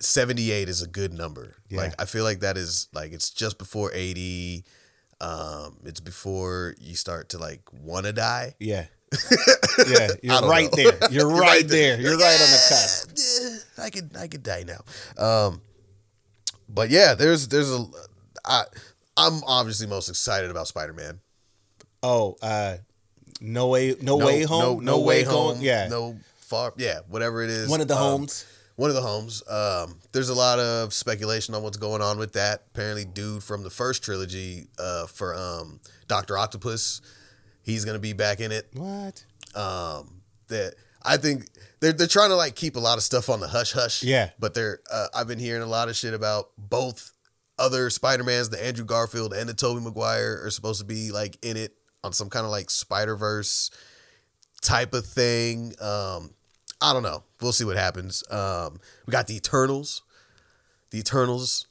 78 is a good number. Yeah. Like I feel like that is like it's just before 80. Um, it's before you start to like want to die. Yeah. Yeah, you're right know. there. [laughs] You're right there. You're right on the cusp. Yeah, I could I could die now. Um, but yeah, there's there's a I I'm obviously most excited about Spider Man. Oh, uh, no way, no, way home, no, way home. Yeah, no far. Yeah, whatever it is. one of the Um, homes. One of the homes. Um, there's a lot of speculation on what's going on with that. Apparently, dude from the first trilogy, uh, for um, Doctor Octopus, he's gonna be back in it. What? Um, that I think they're they're trying to like keep a lot of stuff on the hush hush. Yeah. But they're uh, I've been hearing a lot of shit about both other Spider Mans, the Andrew Garfield and the Tobey Maguire, are supposed to be like in it on some kind of like Spider Verse type of thing. Um, I don't know. We'll see what happens. Um, we got the Eternals. The Eternals.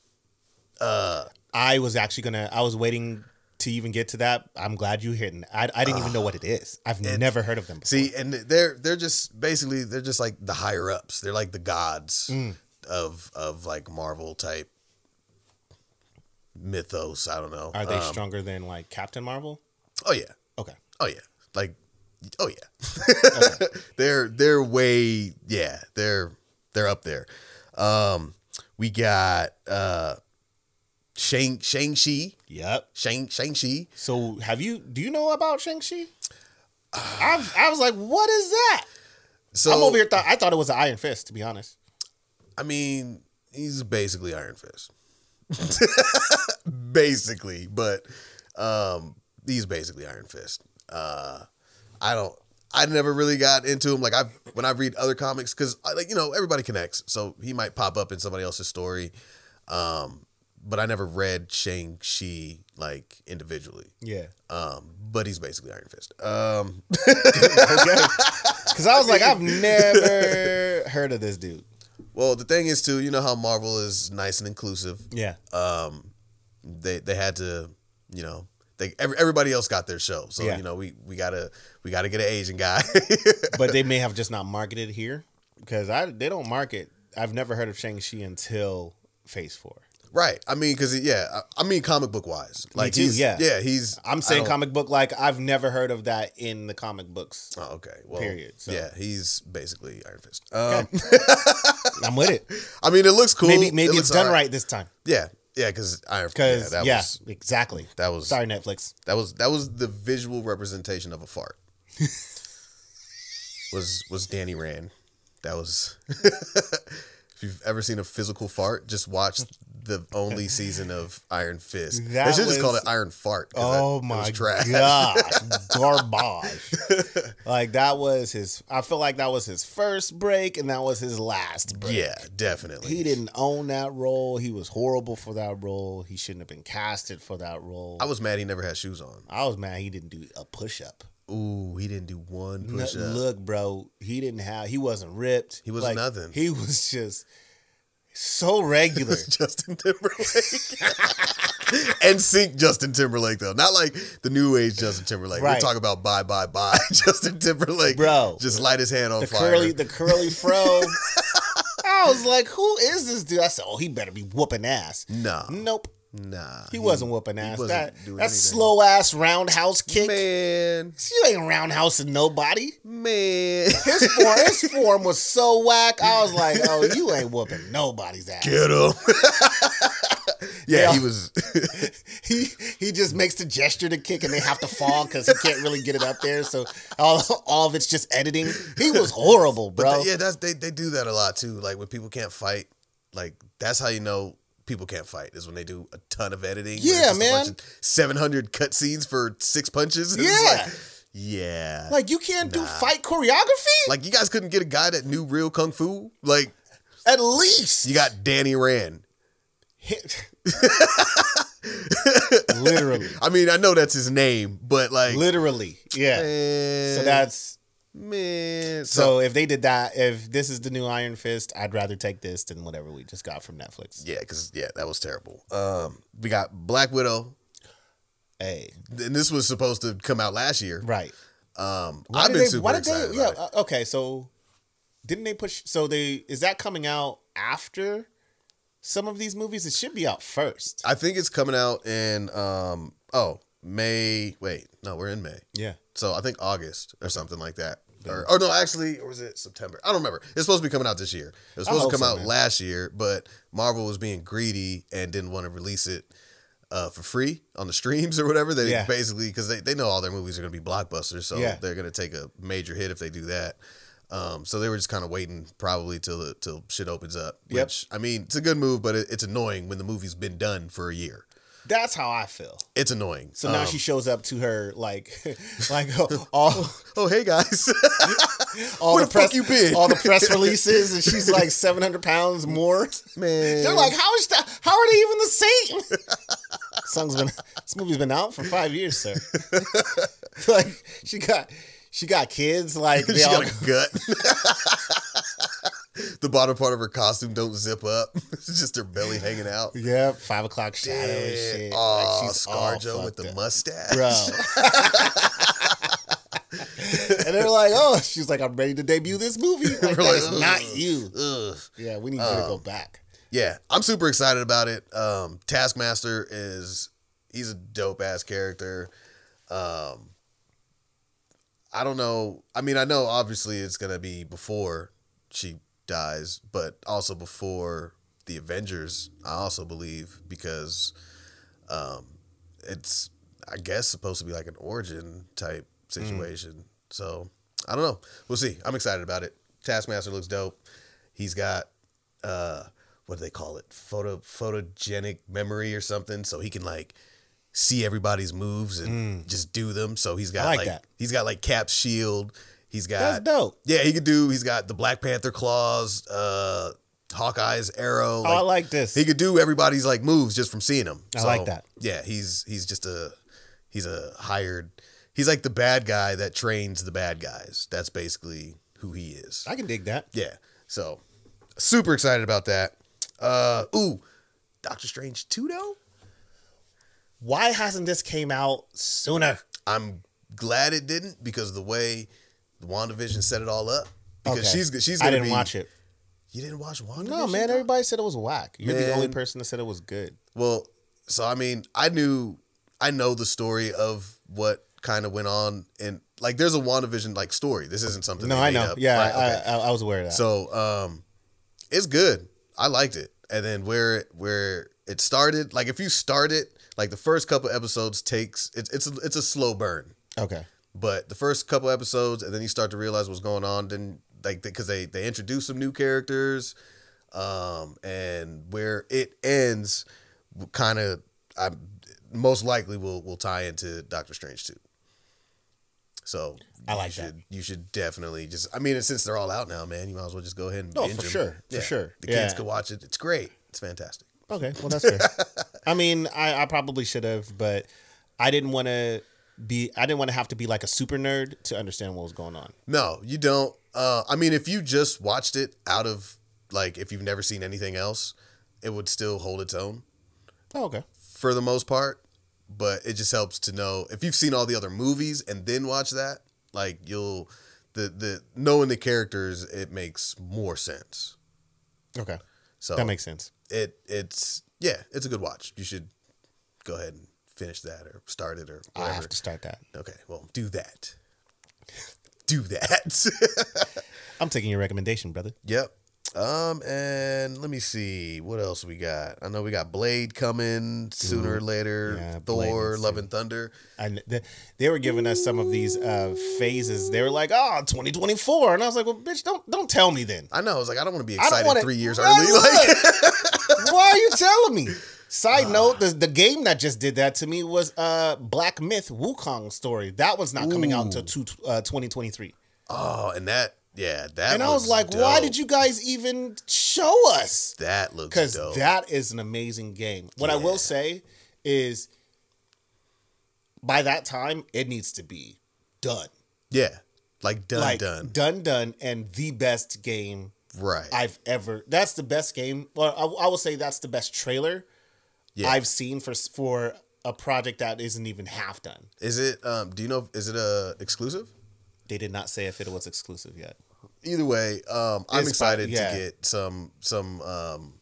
Uh, I was actually gonna. I was waiting to even get to that. I'm glad you hit. I I didn't even know what it is. I've never heard of them. Before. See, and they're they're just basically they're just like the higher ups. They're like the gods Mm. of of like Marvel type mythos. I don't know. Are they Um, stronger than like Captain Marvel? Oh yeah. Okay. Oh yeah. Like oh yeah. [laughs] they're they're way yeah, they're they're up there. Um we got uh Shang Shang-Chi. Yep. Shang Shang-Chi. So have you? Do you know about Shang Chi? I [sighs] I was like, what is that? So I'm over here. Thought I thought it was an Iron Fist. To be honest. I mean, he's basically Iron Fist. [laughs] basically, but um he's basically Iron Fist. Uh I don't I never really got into him like I when I read other comics cuz like you know, everybody connects. So he might pop up in somebody else's story. Um but I never read Shang-Chi like individually. Yeah. Um but he's basically Iron Fist. Um [laughs] Okay. Because I was like, I've never heard of this dude. well, the thing is too, you know how Marvel is nice and inclusive. Yeah. um they they had to you know they every, everybody else got their show so Yeah. you know we we gotta we gotta get an asian guy [laughs] but they may have just not marketed here because I they don't market. I've never heard of Shang Chi until Phase Four. Right i mean because yeah I, mean comic book wise like too, he's yeah. yeah he's I'm saying comic book like I've never heard of that in the comic books. oh, okay well Period, so. yeah he's basically iron fist um, [laughs] I'm with it. [laughs] i mean it looks cool Maybe maybe looks it's done alright. right this time. yeah yeah because iron yeah, Because that yeah, was exactly. that was Sorry, Netflix. that was that was the visual representation of a fart [laughs] was was danny rand that was if you've ever seen a physical fart just watch the only season of iron fist That they should just call it iron Fart. Oh my was trash gosh, [laughs] garbage! like that was his. I feel like that was his first break, and that was his last break. yeah definitely He didn't own that role. He was horrible for that role. He shouldn't have been casted for that role. i was mad he never had shoes on I was mad he didn't do a push up. Ooh he didn't do one push up Look, bro, he didn't have. He wasn't ripped. He was Like, nothing. He was just so regular. [laughs] Justin Timberlake. [laughs] NSYNC Justin Timberlake though. Not like the new age Justin Timberlake. We're talking about bye bye bye [laughs] Justin Timberlake. Bro. Just light his hand on the fire. curly, the curly fro. I was like, who is this dude? I said, oh, he better be whooping ass. No, Nope. Nah. He, wasn't whooping ass. wasn't That that anything. slow ass roundhouse kick. Man. You ain't roundhousing nobody. Man. His form, his [laughs] form was so whack. I was like, oh, you ain't whooping nobody's ass. Get him. yeah, [laughs] Yeah. he was [laughs] He he just makes the gesture to kick and they have to fall because he can't really get it up there. So all, all of it's just editing. He was horrible, But bro. yeah, that's they, they do that a lot too. Like when people can't fight, like that's how you know people can't fight is when they do a ton of editing. Yeah, just a bunch man. of 700 cutscenes for six punches. [laughs] Yeah. like, yeah. Like you can't do fight choreography. Like you guys couldn't get a guy that knew real kung fu. Like At least you got Danny Rand. [laughs] literally, I mean, I know that's his name, but like, literally, yeah. man, So that's man. So, so. If they did that, if this is the new Iron Fist, I'd rather take this than whatever we just got from Netflix. yeah, because yeah, that was terrible. Um, we got Black Widow, Hey, and this was supposed to come out last year. right? Um, Why I've been they- super why did excited. They, yeah. it. uh, Okay. So Didn't they push? So they is that coming out after some of these movies? It should be out first. I think it's coming out in um oh May. Wait, no, we're in May. Yeah. So I think August or something like that. Or, or no, actually, or was it September? I don't remember. It's supposed to be coming out this year. It was supposed to come so, out man. last year, but Marvel was being greedy and didn't want to release it uh, for free on the streams or whatever. They Yeah. basically because they, they know all their movies are going to be blockbusters, so Yeah. they're going to take a major hit if they do that. Um, so they were just kind of waiting probably till the, till shit opens up. Yep. Which I mean, it's a good move, but it, it's annoying when the movie's been done for a year. That's how I feel. It's annoying. So now Um, she shows up to her like, [laughs] like [laughs] all [laughs] Oh hey guys, all Where the the press fuck you been? all the press releases, and she's like seven hundred pounds more. man. They're like, how is that? How are they even the same? Song's been this movie's been out for five years, sir. like she got she got kids. Like [laughs] they she all got a [laughs] gut. [laughs] the bottom part of her costume don't zip up. It's just her belly hanging out. yeah five o'clock shadow and shit. Oh, like she's ScarJo with the up. mustache. bro. and they're like, oh, she's like, I'm ready to debut this movie. Like, We're like, not you. Ugh. Yeah, we need you to go back. Yeah, I'm super excited about it. Um, Taskmaster is he's a dope ass character. Um, I don't know. I mean, I know obviously it's gonna be before she dies, but also before the Avengers. I also believe because um, it's I guess supposed to be like an origin type situation. So I don't know. We'll see. I'm excited about it. Taskmaster looks dope. He's got uh what do they call it? Photo photogenic memory or something. So he can like see everybody's moves and just do them. So he's got Mm. like like, that. he's got like Cap's shield. He's got That's dope. yeah, he could do. He's got the Black Panther claws, uh, Hawkeye's arrow. oh, I like this. He could do everybody's like moves just from seeing him. I like that. Yeah, he's he's just a he's a hired. He's like the bad guy that trains the bad guys. That's basically who he is. I can dig that. Yeah. So super excited about that. Uh, ooh, Doctor Strange two though. Why hasn't this came out sooner? I'm glad it didn't because the way the WandaVision set it all up. Because Okay. she's she's I gonna didn't be- watch it. You didn't watch WandaVision? No, man. Everybody said it was whack. You're the only person that said it was good. Well, so I mean, I knew, I know the story of what kind of went on, and like, there's a WandaVision like story. This isn't something. No, they I made know. up. Yeah, Right, okay. I, I, I was aware of that. so, um, it's good. I liked it, and then where it, where it started, like, if you start it, like the first couple episodes takes it's it's a, it's a slow burn, okay. but the first couple episodes, and then you start to realize what's going on. Then like because they they introduce some new characters, um, and where it ends, kind of, I most likely will will tie into Doctor Strange too. So I like you that. should, You should definitely just. I mean, since they're all out now, man, you might as well just go ahead and No, for sure, for sure. The kids Yeah. can watch it. It's great. It's fantastic. Okay. Well, that's fair. [laughs] I mean, I, I probably should have, but I didn't want to be. I didn't want to have to be like a super nerd to understand what was going on. No, you don't. Uh, I mean, if you just watched it out of like, if you've never seen anything else, it would still hold its own. Oh, okay. for the most part, but it just helps to know if you've seen all the other movies and then watch that, like you'll the the knowing the characters, it makes more sense. Okay. So That makes sense. It it's yeah, it's a good watch. You should go ahead and finish that or start it or whatever. I have to start that. Okay, well, do that. [laughs] do that. [laughs] I'm taking your recommendation, brother. yep. Um, and let me see what else we got. I know we got Blade coming sooner or later. yeah, Thor, Love and Thunder. And th- they were giving us some of these uh, phases. They were like, "Oh, 2024," and I was like, "Well, bitch, don't don't tell me then. I know. I was like, I don't want to be excited want three years early. [laughs] Like. Why are you telling me?" Side note: the, the game that just did that to me was uh, Black Myth Wukong story. That one's not coming out until two, uh, 2023. oh, and that, yeah, that. And I was like, "Why did you guys even show us?" That looks Because that is an amazing game. What I will say is, by that time, it needs to be done. yeah, like done, like done. done, done, and the best game Right. I've ever. That's the best game. Well, I, I will say that's the best trailer yeah. I've seen for for a project that isn't even half done. is it? Um. Do you know? Is it a exclusive? They did not say if it was exclusive yet. either way, um, I'm It's excited yeah. to get some some um,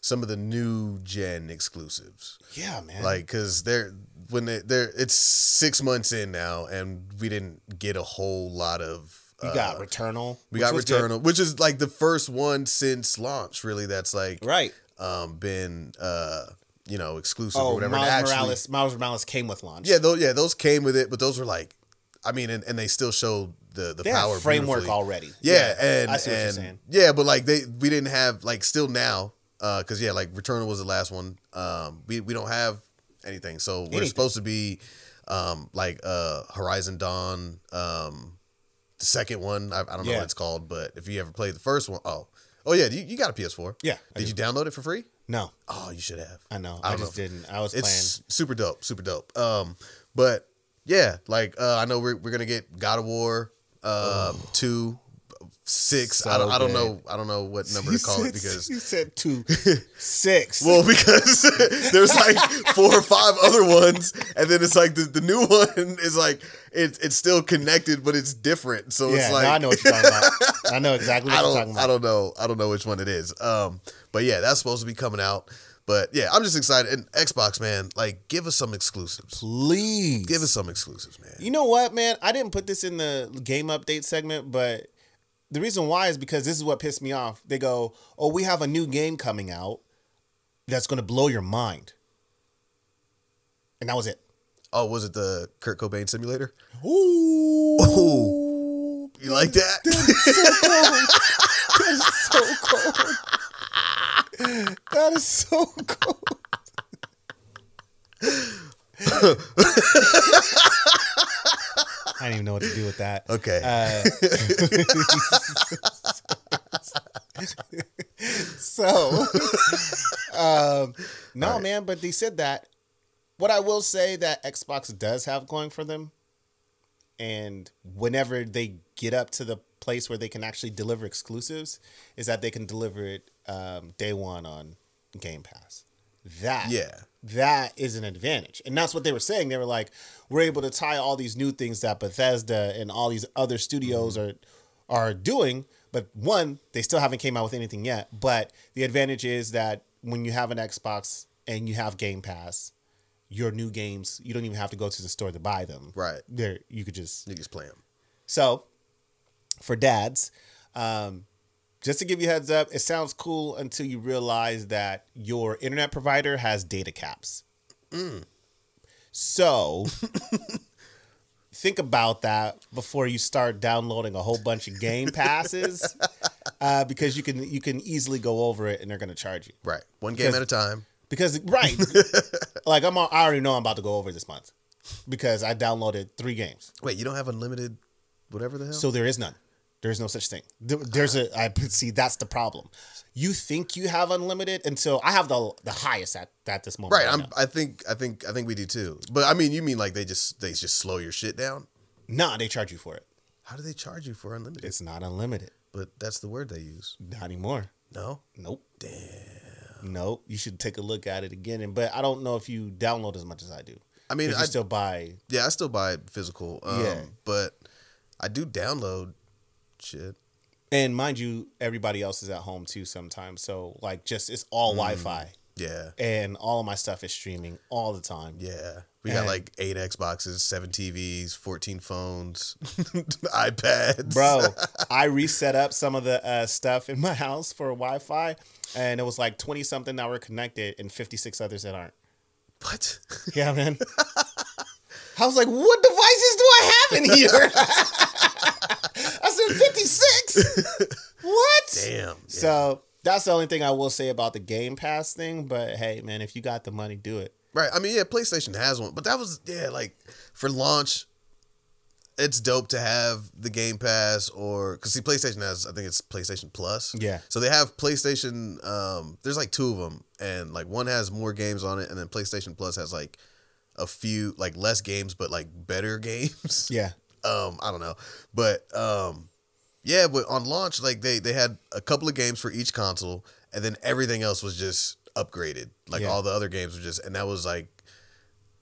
some of the new gen exclusives. Yeah, man. Like, cause they're when they they're it's six months in now, and we didn't get a whole lot of. Uh, got Returnal. we got was good. Returnal, which is like the first one since launch. Really, that's like Right. um been uh you know exclusive or Oh, whatever. Miles actually- Morales. Miles Morales came with launch. Yeah, those yeah those came with it, but those were like, I mean, and, and they still showed the the they power framework already. Yeah, and I see what you're saying. yeah, but like they we didn't have like still now because yeah, like Returnal was the last one. Um, we we don't have anything, so we're Anything. supposed to be um like uh Horizon Dawn um the second one. I, I don't know Yeah. what it's called, but if you ever played the first one, oh oh yeah, you, you got a PS4. Yeah, I Did you download it for free? No, Oh, you should have. I know. I I, just know. didn't. I was It's super dope, super dope. Um, but yeah, like uh, I know we're we're gonna get God of War, uh, two, six. I don't I don't know I don't know what number to call He it because he said two, [laughs] six. well because [laughs] there's like four or five other ones, and then it's like the, the new one is like it's it's still connected but it's different. So yeah, it's no, like I know what you're talking about. [laughs] I know exactly what I you're don't talking about. I don't know I don't know which one it is. Um, but yeah, that's supposed to be coming out. But yeah, I'm just excited. And Xbox, man, like give us some exclusives. Please Give us some exclusives, man. You know what, man? I didn't put this in the game update segment, but the reason why is because this is what pissed me off. They go, "Oh, we have a new game coming out that's going to blow your mind," and that was it. Oh, was it the Kurt Cobain simulator? Ooh, Ooh. You like that? That is so cold. That is so cold. [laughs] I don't even know what to do with that. okay. Uh, [laughs] so, um, no, man, but they said that. What I will say that Xbox does have going for them, and whenever they get up to the place where they can actually deliver exclusives, is that they can deliver it um, day one on Game Pass. That Yeah. That is an advantage, and that's what they were saying. They were like, we're able to tie all these new things that Bethesda and all these other studios are are doing. But one, they still haven't came out with anything yet. But the advantage is that when you have an Xbox and you have Game Pass, your new games you don't even have to go to the store to buy them. Right. There, you could just Niggas play them. so, for dads, um, just to give you a heads up, it sounds cool until you realize that your internet provider has data caps. So, [laughs] think about that before you start downloading a whole bunch of game passes, [laughs] uh, because you can you can easily go over it and they're gonna charge you. Right. One game Because- at a time. Because right, [laughs] like I'm, I already know I'm about to go over this month because I downloaded three games. Wait, you don't have unlimited whatever the hell? So there is none. There is no such thing. There's a. I [laughs] see. That's the problem. You think you have unlimited until I have the the highest at at this moment. right. I'm now. I think I think I think we do too. But I mean you mean like they just they just slow your shit down? Nah, they charge you for it. How do they charge you for unlimited? It's not unlimited. but that's the word they use. Not anymore. No? Nope. Damn. Nope. You should take a look at it again. And but I don't know if you download as much as I do. I mean, I still buy. yeah, I still buy physical. Um, Yeah. but I do download shit. And mind you, everybody else is at home too sometimes. So like, just it's all Mm. Wi-Fi, Yeah. and all of my stuff is streaming all the time. Yeah. We got like eight Xboxes, seven TVs, 14 phones, [laughs] iPads. bro [laughs] i reset up some of the uh, stuff in my [laughs] house for wi-fi and it was like 20 something that were connected and 56 others that aren't What? yeah man i was like what devices do i have in here i said 56 [laughs] what Damn. Yeah. so that's the only thing i will say about the game pass thing but hey man if you got the money do it Right. I mean, yeah, PlayStation has one, but that was yeah, like for launch, it's dope to have the Game Pass or because see, PlayStation has I think it's PlayStation Plus. Yeah. So they have PlayStation. Um, there's like two of them, and like one has more games on it, and then PlayStation Plus has like a few like less games, but like better [laughs] games. yeah um i don't know but um yeah but on launch like they they had a couple of games for each console and then everything else was just upgraded like Yeah. all the other games were just and that was like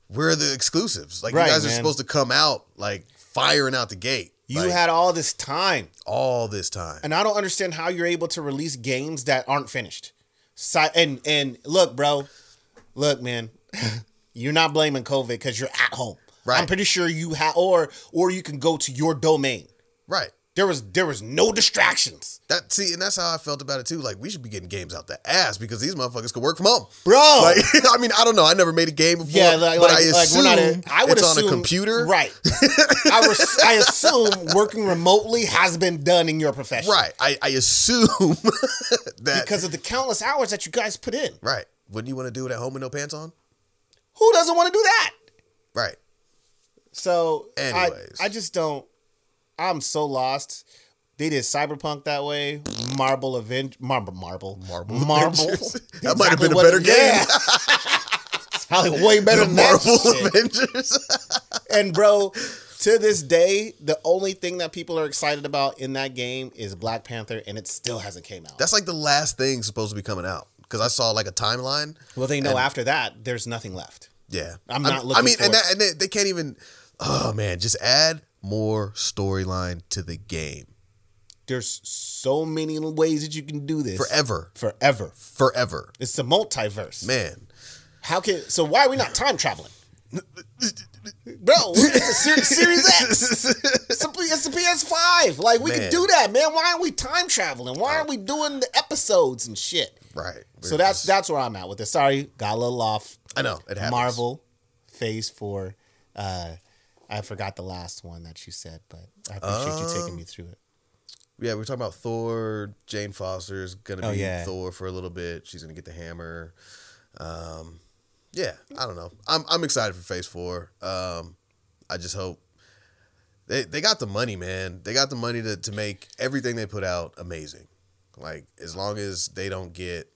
where are the exclusives like Right, you guys are supposed to come out like firing out the gate You Like- had all this time. all this time. And I don't understand how you're able to release games that aren't finished. Si- and and look, bro, look, man, [laughs] you're not blaming COVID because you're at home. Right. I'm pretty sure you have, or or you can go to your domain. right. There was there was no distractions, That see, and that's how I felt about it too. Like we should be getting games out the ass because these motherfuckers could work from home. bro. Like [laughs] I mean, I don't know. I never made a game before. yeah, like, but like, I like assume we're not. A, I would it's assume, on a computer. right? [laughs] I I assume working remotely has been done in your profession, Right. I, I assume [laughs] that Because of the countless hours that you guys put in. right. Wouldn't you want to do it at home with no pants on? Who doesn't want to do that? Right. So Anyways. I, I just don't. I'm so lost. They did Cyberpunk that way. Marble Avenge, Marble, Marble, Marble Marble. Avengers. [laughs] That might have been a better game. yeah. [laughs] it's probably way better than that. Marvel. Avengers. [laughs] And bro, to this day, the only thing that people are excited about in that game is Black Panther, and it still hasn't came out. That's like the last thing supposed to be coming out because I saw like a timeline. well, they know after that, there's nothing left. Yeah, I'm not I looking mean, and, that, and they, they can't even. Oh man, just add more storyline to the game There's so many ways that you can do this forever, Forever. forever. It's the multiverse. Man, How can so? Why are we not time traveling, bro? It's a Series X. It's, a, it's the PS5. Like we Man. can do that, man. Why aren't we time traveling? Why aren't we doing the episodes and shit? right. So We're that's just- that's where I'm at with it. Sorry, got a little off. I know it happens. Marvel, Phase Four. Uh, I forgot the last one that you said, but I appreciate you taking Um, me through it. Yeah, we're talking about Thor. Jane Foster is gonna Oh, be yeah. Thor for a little bit. She's gonna get the hammer. Um, yeah, I don't know. I'm I'm excited for Phase Four. Um, I just hope they they got the money, man. They got the money to to make everything they put out amazing. Like as long as they don't get,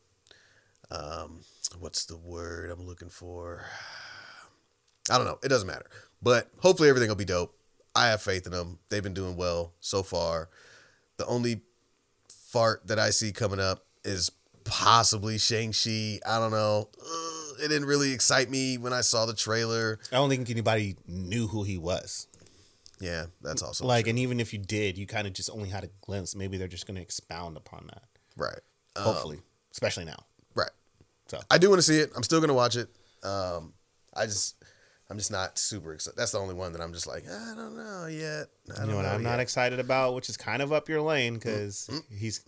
um, what's the word I'm looking for? I don't know. It doesn't matter. But hopefully everything will be dope. I have faith in them. They've been doing well so far. The only fart that I see coming up is possibly Shang-Chi. I don't know. Ugh, it didn't really excite me when I saw the trailer. I don't think anybody knew who he was. Yeah, that's also like, true. and even if you did, you kind of just only had a glimpse. Maybe they're just going to expound upon that. right. Um, Hopefully, especially now. right. So I do want to see it. I'm still gonna watch it. Um, I just, I'm just not super excited. That's the only one that I'm just like, I don't know yet. I don't know what I'm not excited about, which is kind of up your lane because Mm-hmm. he's,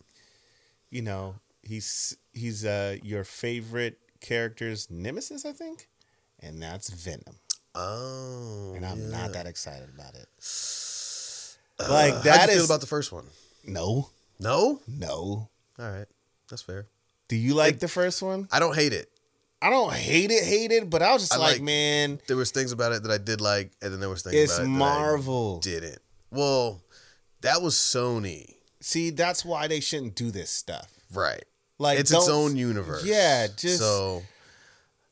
you know, he's he's uh your favorite character's nemesis, I think, and that's Venom, Oh, and I'm yeah. not that excited about it. Uh, Like that you feel about the first one? no, No. no. All right, that's fair. Do you like the first one? I don't hate it. I don't hate it, hate it, but I was just I like, like- man, There was things about it that I did like, and then there was things it's about it Marvel. didn't. Well, that was Sony, See, that's why they shouldn't do this stuff. right? Like it's its own universe. Yeah, just so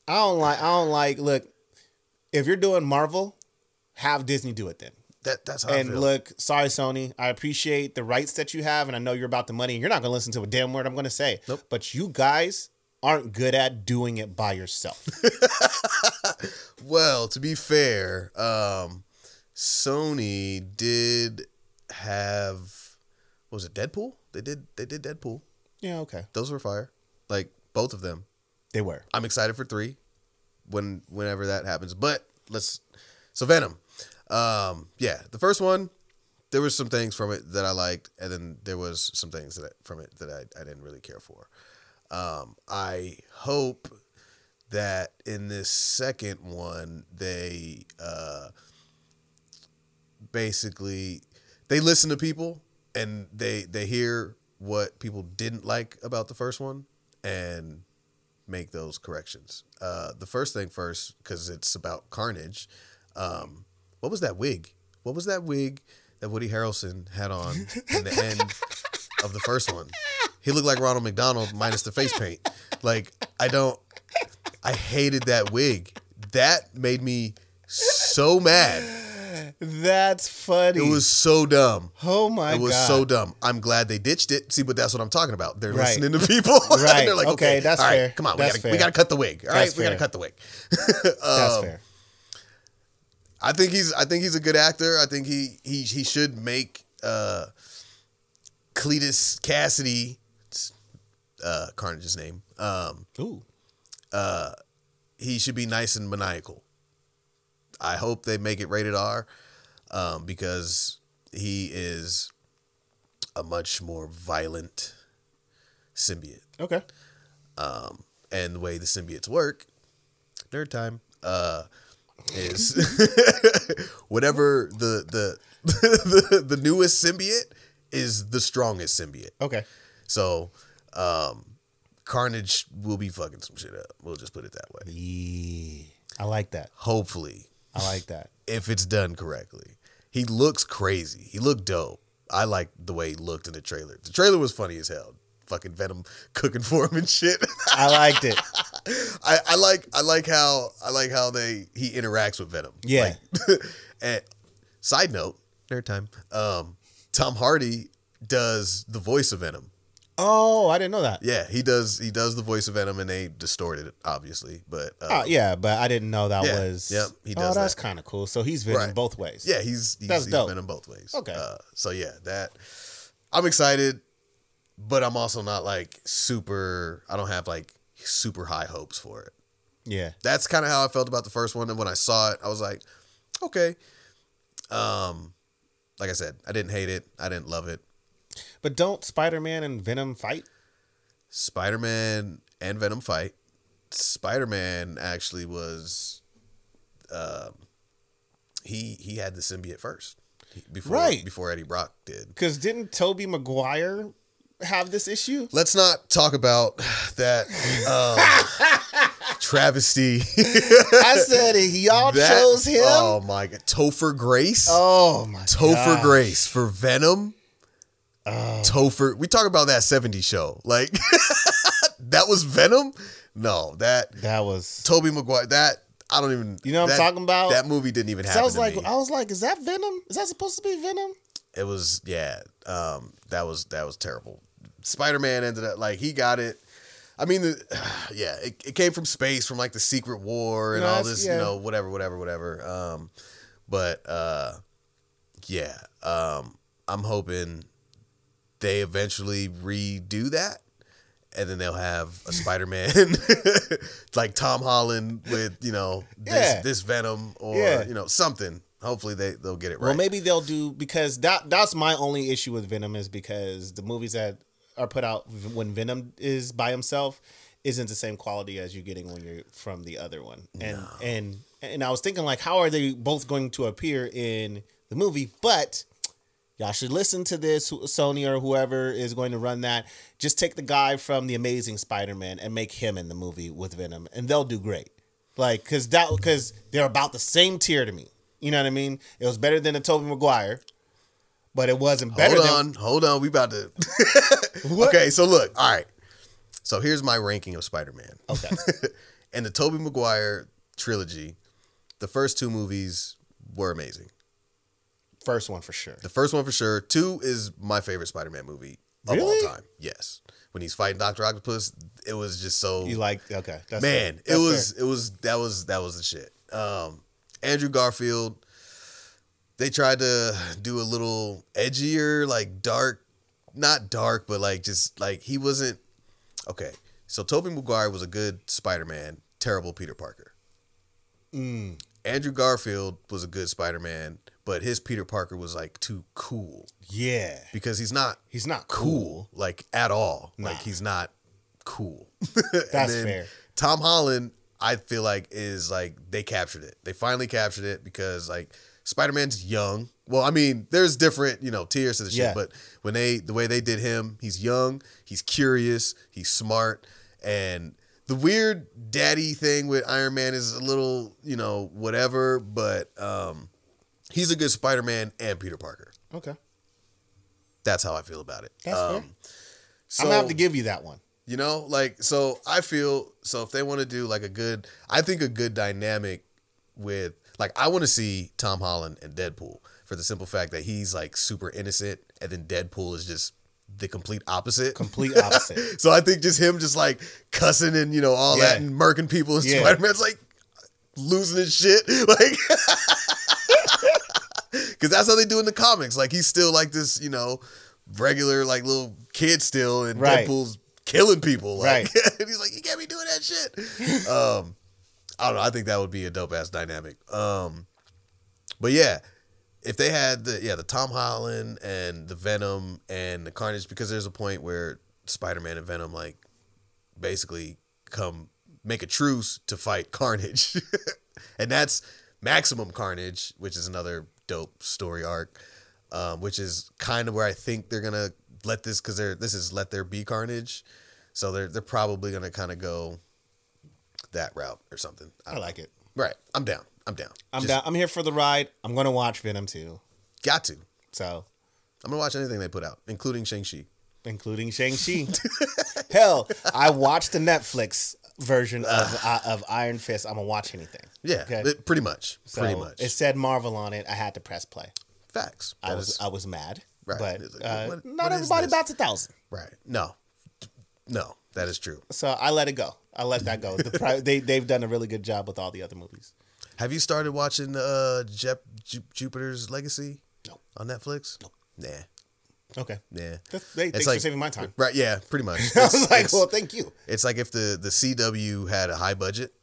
I don't like. I don't like. Look, if you're doing Marvel, have Disney do it then. that that's how And look, sorry Sony, I appreciate the rights that you have, and I know you're about the money, and you're not gonna listen to a damn word I'm gonna say. Nope. But you guys aren't good at doing it by yourself. [laughs] Well, to be fair, um, Sony did have what was it Deadpool? They did they did Deadpool. yeah, okay, Those were fire. Like both of them. they were. I'm excited for three when whenever that happens. But let's so Venom. Um, yeah, the first one, there was some things from it that I liked, and then there was some things that I, from it that I, I didn't really care for. Um, I hope that in this second one they uh, basically they listen to people and they they hear what people didn't like about the first one and make those corrections. Uh, the first thing first, because it's about Carnage. Um, what was that wig? What was that wig that Woody Harrelson had on in the end of the first one? He looked like Ronald McDonald minus the face paint. Like I don't. I hated that wig. That made me so mad. That's funny. It was so dumb. oh my It was god. so dumb. I'm glad they ditched it. See, but that's what I'm talking about. They're Right. listening to people. [laughs] And Right. They're like, Okay, okay, that's all right, fair. Come on, That's we gotta we gotta cut the wig. All That's right, we gotta cut the wig. [laughs] That's Um, fair. I think he's I think he's a good actor. I think he he he should make uh Cletus Kasady uh Carnage's name. Um Ooh. he should be nice and maniacal. I hope they make it rated R um, because he is a much more violent symbiote. Okay. Um, And the way the symbiotes work, nerd time, uh, is [laughs] whatever the, the [laughs] the the newest symbiote is the strongest symbiote. Okay. So um, Carnage will be fucking some shit up. We'll just put it that way. Yeah. I like that. Hopefully. I like that. [laughs] if it's done correctly. He looks crazy. He looked dope. I like the way he looked in the trailer. The trailer was funny as hell. Fucking Venom [laughs] cooking for him and shit. I liked it. [laughs] I, I like I like how I like how they he interacts with Venom. Yeah. Like, and side note, nerd time. Um, Tom Hardy does the voice of Venom. Oh, I didn't know that. Yeah, he does. He does the voice of Venom, and they distorted it, obviously. But uh, Oh, yeah, but I didn't know that Yeah. was. Yep, he oh, does that's that. kind of cool. So he's Venom Right. both ways. Yeah, he's he's, That's he's dope. been in both ways. Okay. Uh, so yeah, that I'm excited, but I'm also not like super. I don't have like super high hopes for it. Yeah. That's kind of how I felt about the first one, and when I saw it, I was like, okay. Um, like I said, I didn't hate it. I didn't love it. But don't Spider Man and Venom fight? Spider Man and Venom fight. Spider Man actually was, um, he he had the symbiote first, before Right. before Eddie Brock did. Because didn't Tobey Maguire have this issue? Let's not talk about that um, [laughs] travesty. I said it. Y'all That- chose him. Oh my god, Topher Grace. Oh my God. Topher gosh. Grace for Venom. Oh. Topher. We talk about that 70s show. Like [laughs] that was Venom? No, that That was. Tobey Maguire. That I don't even. You know what I'm talking about? That movie didn't even happen. I was to like, me. I was like, is that Venom? Is that supposed to be Venom? it was yeah. Um, that was that was terrible. Spider Man ended up like he got it. I mean, the, [sighs] yeah, it, it came from space, from like the Secret War and No, all this, yeah. you know, whatever, whatever, whatever. Um, but uh, yeah, um, I'm hoping they eventually redo that, and then they'll have a Spider-Man [laughs] like Tom Holland with you know this Yeah. this Venom or Yeah. you know something. Hopefully they they'll get it right. Well, maybe they'll do because that that's my only issue with Venom is because the movies that are put out when Venom is by himself isn't the same quality as you're getting when you're from the other one. And and and I was thinking like, how are they both going to appear in the movie? But y'all should listen to this, Sony or whoever is going to run that. Just take the guy from the Amazing Spider-Man and make him in the movie with Venom, and they'll do great. Like, cause that, cause they're about the same tier to me. You know what I mean? It was better than the Tobey Maguire, but it wasn't better than hold than. on, hold on. We about to. What? [laughs] [laughs] okay, so look, all right. So here's my ranking of Spider-Man. Okay. [laughs] and the Tobey Maguire trilogy, the first two movies were amazing. First one for sure. The first one for sure. Two is my favorite Spider-Man movie of Really? all time. Yes. When he's fighting Doctor Octopus, it was just so You like okay? That's man. fair. It That's was fair. it was that was that was the shit. Um, Andrew Garfield. They tried to do a little edgier, like dark, not dark, but like just like he wasn't okay. So Tobey Maguire was a good Spider-Man, terrible Peter Parker. Mm, Andrew Garfield was a good Spider-Man, but his Peter Parker was like too cool yeah, because he's not he's not cool, cool. like at all. Nah. Like he's not cool. [laughs] That's fair. Tom Holland, I feel like is like they captured it. They finally captured it because like Spider Man's young. Well, I mean, there's different you know tiers to the shit, but when they the way they did him, he's young, he's curious, he's smart, and the weird daddy thing with Iron Man is a little you know whatever, but um, he's a good Spider Man and Peter Parker. Okay, That's how I feel about it. That's fair. um, So, I'm gonna have to give you that one. you know, like so I feel so if they want to do like a good I think a good dynamic with like I want to see Tom Holland and Deadpool for the simple fact that he's like super innocent and then Deadpool is just the complete opposite. Complete [laughs] opposite. so I think just him just like cussing and you know all that and murking people and Yeah. Spider-Man's like losing his shit. [laughs] Like [laughs] because that's how they do in the comics. Like he's still like this, you know, regular like little kid still, and Right. Deadpool's killing people. Like, Right. [laughs] and he's like, you can't be doing that shit. [laughs] um, I don't know. I think that would be a dope ass dynamic. Um, but yeah, if they had the yeah the Tom Holland and the Venom and the Carnage, because there's a point where Spider Man and Venom like basically come make a truce to fight Carnage, [laughs] and that's Maximum Carnage, which is another dope story arc, um, which is kind of where I think they're gonna let this because they're this is let there be Carnage, so they're they're probably gonna kind of go that route or something. I I like it. Right, I'm down. I'm down. I'm Just down. I'm here for the ride. I'm gonna watch Venom 2. Got to. So, I'm gonna watch anything they put out, including Shang Chi. including Shang-Chi. [laughs] Hell, I watched the Netflix version of uh, of Iron Fist. I'm gonna watch anything. Yeah, Okay. it- pretty much. So pretty much. It said Marvel on it. I had to press play. Facts. I was is- I was mad, Right. but like, uh, what- not what everybody bats a thousand. right. No, no, that is true. So I let it go. I let that go. The pri- they they've done a really good job with all the other movies. Have you started watching uh Jep, Jupiter's Legacy? No. On Netflix? No. Nah. Okay, Yeah. That's- they, thanks for saving my time. Right. Yeah. Pretty much. [laughs] I was like, well, thank you. it's like if the the CW had a high budget.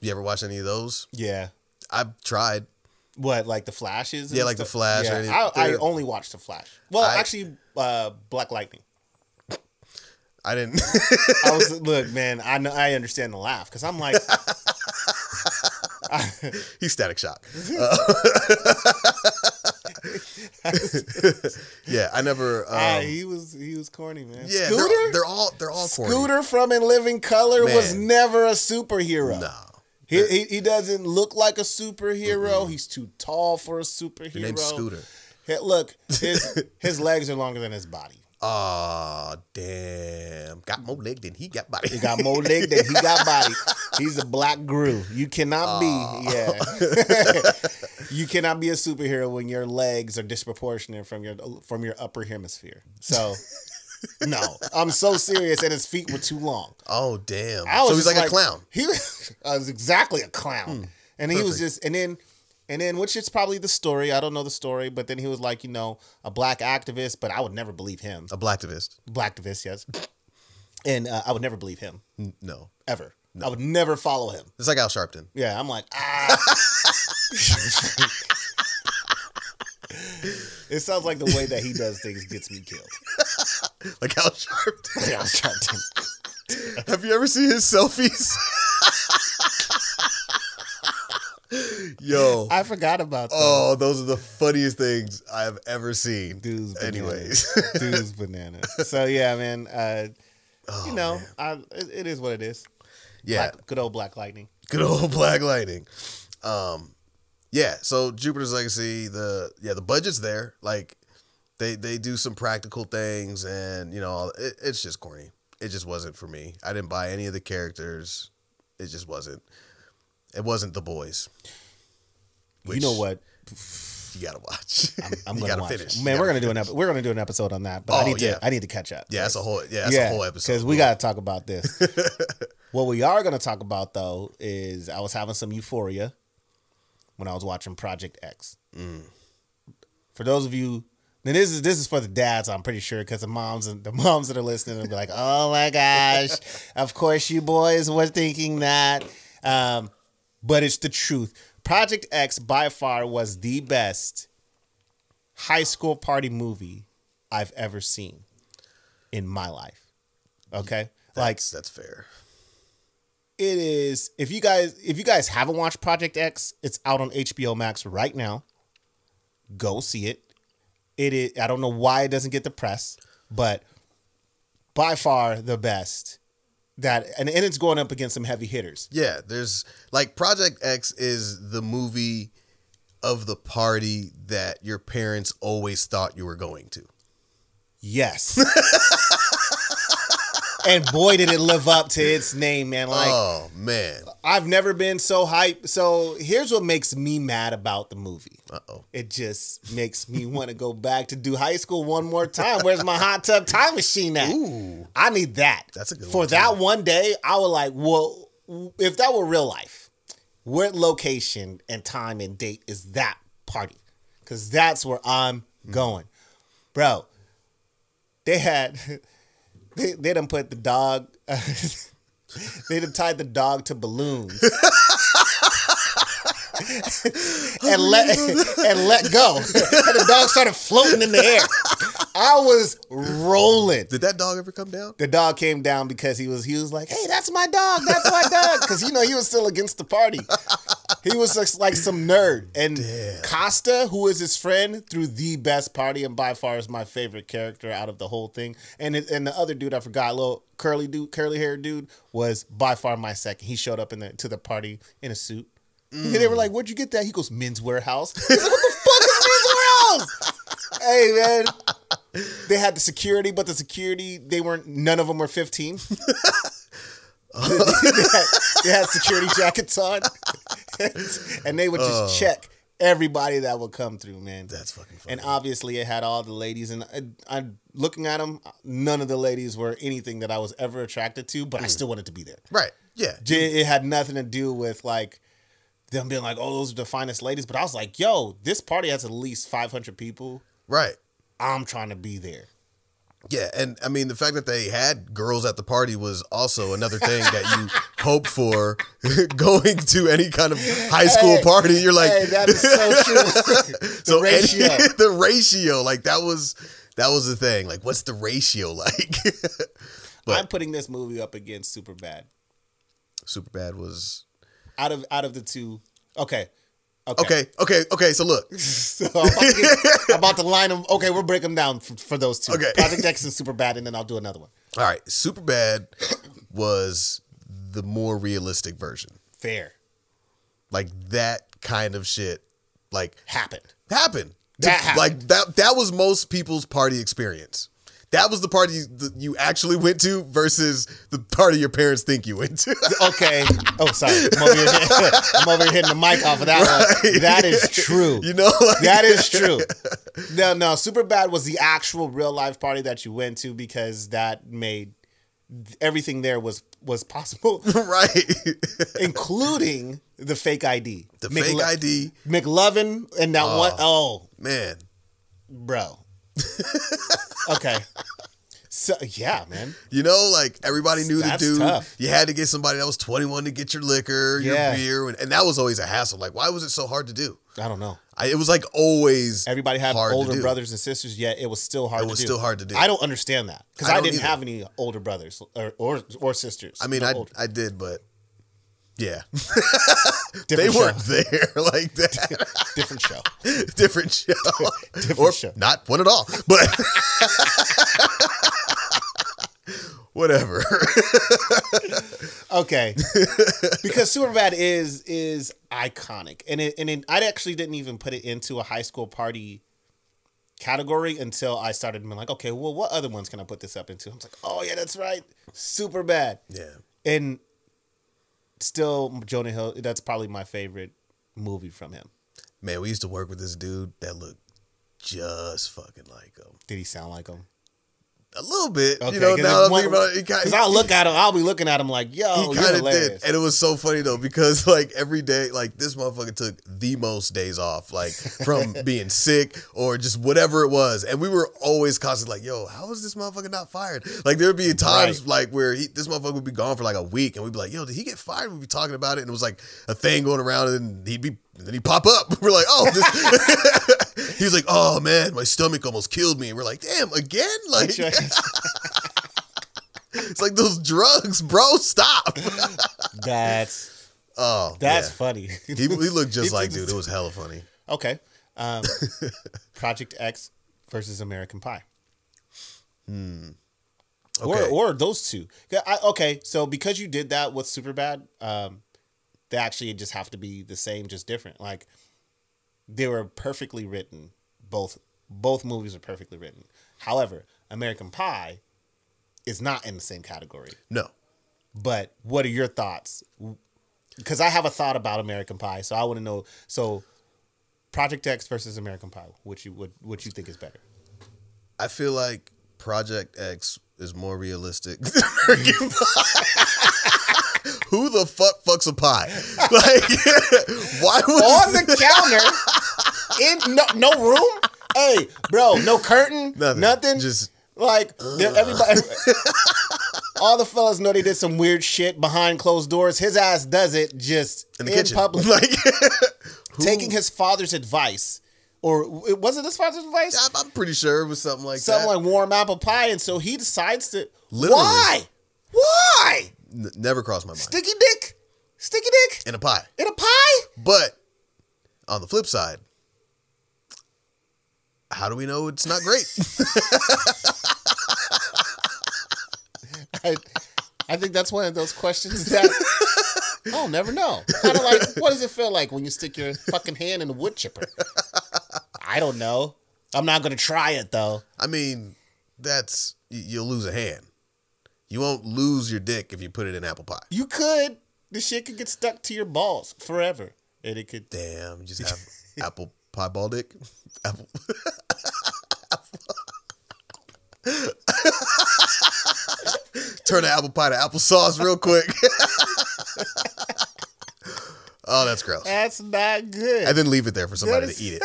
You ever watch any of those? Yeah. I've tried. What like the Flashes? Yeah, like the stuff? Flash or Yeah, I, I only watched the Flash. Well, I- actually, uh, Black Lightning. I didn't. [laughs] I was look, man. I know I understand the laugh because I'm like, [laughs] [laughs] He's static shock. Uh, [laughs] yeah, I never. Um, ah, he was he was corny, man. yeah, Scooter, they're, they're all they're all corny. Scooter from In Living Color was never a superhero. No. He, he, he doesn't look like a superhero. He's too tall for a superhero. Your name's Scooter. Hey, look, his [laughs] his legs are longer than his body. Oh damn! Got more leg than he got body. He got more leg than he got body. He's a black Gru. You cannot be, yeah. [laughs] you cannot be a superhero when your legs are disproportionate from your from your upper hemisphere. So, no, I'm so serious, and his feet were too long. oh damn! So he's just like, a clown. He was, was exactly a clown, hmm. and he was just, and then, and then, which is probably the story. I don't know the story, but then he was like, you know, a black activist, but I would never believe him. A blacktivist. Black activist, yes, and uh, I would never believe him N- No, ever. I would never follow him. it's like Al Sharpton. Yeah, I'm like, ah. [laughs] it sounds like the way that he does things gets me killed. [laughs] Like Al Sharpton. Yeah, I was trying to- Have you ever seen his selfies? [laughs] Yo. I forgot about that. Oh, those are the funniest things I've ever seen. Dude's bananas. Anyways. [laughs] Dude's bananas. So yeah, man. Uh, Oh, you know, I, it, it is what it is. yeah. Black, good old Black Lightning. Good old [laughs] Black Lightning. Um, yeah. So Jupiter's Legacy, the yeah, the budget's there. Like they they do some practical things, and you know, it, it's just corny. It just wasn't for me. I didn't buy any of the characters. It just wasn't. It wasn't the boys. you know what? You gotta watch. I'm [laughs] you gonna gotta watch. finish. Man, we're gonna do an epi- we're gonna do an episode on that, but I Oh, need to yeah. I need to catch up. Yeah, that's a whole. Yeah, that's a whole episode. because we got to talk about this. [laughs] what we are going to talk about though is I was having some euphoria when I was watching Project X. Mm. For those of you, and this is this is for the dads, I'm pretty sure, because the moms and the moms that are listening will be like, "Oh my gosh, [laughs] of course you boys were thinking that," um, but it's the truth. Project X by far was the best high school party movie I've ever seen in my life. Okay, like That's, that's fair. it is. If you guys if you guys haven't watched Project X, it's out on HBO Max right now. Go see it. It is. I don't know why it doesn't get the press, but by far the best. That and, and it's going up against some heavy hitters. Yeah, there's like Project X is the movie of the party that your parents always thought you were going to. Yes. [laughs] and boy, did it live up to its name, man! Like oh man. I've never been so hyped. So here's what makes me mad about the movie. Uh oh. It just makes me want to go back to do high school one more time. Where's my hot tub time machine at? Ooh. I need that. That's a good For one, that one day, I would like, well, if that were real life, what location and time and date is that party? because that's where I'm going, bro. They had [laughs] they they done put the dog. [laughs] they done tied the dog to balloons. [laughs] and let [laughs] and let go. and the dog started floating in the air. I was rolling. Did that dog ever come down? The dog came down because he was he was like, "Hey, that's my dog. That's my dog." Because you know he was still against the party. He was just like some nerd. And Costa, who is his friend, threw the best party and by far is my favorite character out of the whole thing. And it, and the other dude I forgot, a little curly dude, curly haired dude, was by far my second. He showed up in the to the party in a suit. And they were like, "Where'd you get that?" He goes, "Men's Warehouse." He's like, "What the fuck is Men's Warehouse?" [laughs] hey man, they had the security, but the security they weren't. None of them were fifteen. [laughs] they, had, they had security jackets on, [laughs] and they would just oh. check everybody that would come through. Man, That's fucking funny. and obviously it had all the ladies, and I, I looking at them, none of the ladies were anything that I was ever attracted to, but I mm. still wanted to be there. right. Yeah. It had nothing to do with like them being like, "Oh, those are the finest ladies," but I was like, "Yo, this party has at least five hundred people. Right. I'm trying to be there." Yeah, and I mean the fact that they had girls at the party was also another thing that you [laughs] hope for [laughs] going to any kind of high school Hey, party. You're like, hey, that is so [laughs] true. so the ratio. any- the ratio, like that was that was the thing. Like, what's the ratio like? But- I'm putting this movie up against Super Bad. Super Bad was Out of out of the two, okay, okay, okay, okay, okay. So look, [laughs] So I'm about, to get- I'm about to line them. Okay, we'll break them down for, for those two. Okay. Project X and Superbad, and then I'll do another one. all right, Super Bad was the more realistic version. Fair Like that kind of shit, like happened. happened. That happened. Like that that was most people's party experience. That was the party that you actually went to versus the party your parents think you went to. [laughs] Okay. Oh, sorry. I'm over, here, [laughs] I'm over here hitting the mic off of that one. That is true. [laughs] you know, like, That is true. No, no. Super bad was the actual real life party that you went to because that made everything there was was possible, right. including the fake ID. the fake ID, McLovin and that one oh, oh. man. bro. [laughs] okay. So yeah, man. You know, like everybody knew That's the dude. tough. You had to get somebody that was 21 to get your liquor, your Yeah. beer, and, and that was always a hassle. Like, why was it so hard to do? I don't know. I, it was like always Everybody had older brothers and sisters, yet it was still hard It to was do. still hard to do. I don't understand that because I I, didn't either. have any older brothers or or, or sisters. I mean, No I older. I did, but yeah, [laughs] they weren't there [laughs] like that. different show. [laughs] different show, Different or show. not one at all. But whatever. Okay, because Superbad is is iconic, and it and it, I actually didn't even put it into a high school party category until I started being like, okay, well, what other ones can I put this up into? I was like, oh yeah, that's right, Superbad, yeah, and still Jonah Hill. That's probably my favorite movie from him. man, we used to work with this dude that looked just fucking like him. Did he sound like him? A little bit, Okay, you know. Now I'm thinking about it. Because I'll look at him, I'll be looking at him like, yo, he kind of did, and it was so funny though because [laughs] like every day, like this motherfucker took the most days off, like from [laughs] being sick or just whatever it was, and we were always constantly like, "Yo, how is this motherfucker not fired?" Like there'd be times Right. like where he, this motherfucker would be gone for like a week, and we'd be like, "Yo, did he get fired?" We'd be talking about it, and it was like a thing going around, and he'd be, and then he'd pop up. [laughs] We're like, "Oh," this. He was like, "Oh man, my stomach almost killed me," and we're like, "Damn, again?" Like [laughs] it's like those drugs, bro. Stop. [laughs] That's Oh, that's funny. He, he looked just [laughs] He like dude. It was hella funny. Okay. Um, Project X versus American Pie. Hmm. Okay. Or or those two. I, okay, so because you did that with Superbad, um, they actually just have to be the same, just different. Like they were perfectly written. Both both movies are perfectly written. However, American Pie is not in the same category. no. But what are your thoughts? Because I have a thought about American Pie, so I want to know. So, Project X versus American Pie, which you would what you think is better? I feel like Project X is more realistic. than American [laughs] Pie. [laughs] Who the fuck fucks a pie? [laughs] Like, why was On the counter in no, no room. Hey, bro, no curtain, Nothing. nothing. Just like everybody. [laughs] all the fellas know they did some weird shit behind closed doors. His ass does it just in in, kitchen. public, [laughs] Like [laughs] taking his father's advice, or was it his father's advice? I'm, I'm pretty sure it was something like Something that. like warm apple pie, and so he decides to. Literally. Why? Why? N- never crossed my mind. Sticky dick, sticky dick in a pie. in a pie. But on the flip side, how do we know it's not great? I, I think that's one of those questions that I'll never know. Kind of like, what does it feel like when you stick your fucking hand in a wood chipper? I don't know. I'm not gonna try it though. I mean, that's you'll lose a hand. You won't lose your dick if you put it in apple pie. You could. This shit could get stuck to your balls forever, and it could. Damn, you just [laughs] have apple pie ball dick. [laughs] Apple. [laughs] Turn the apple pie to applesauce real quick. [laughs] oh, that's gross. That's not good. And then leave it there for somebody to eat it.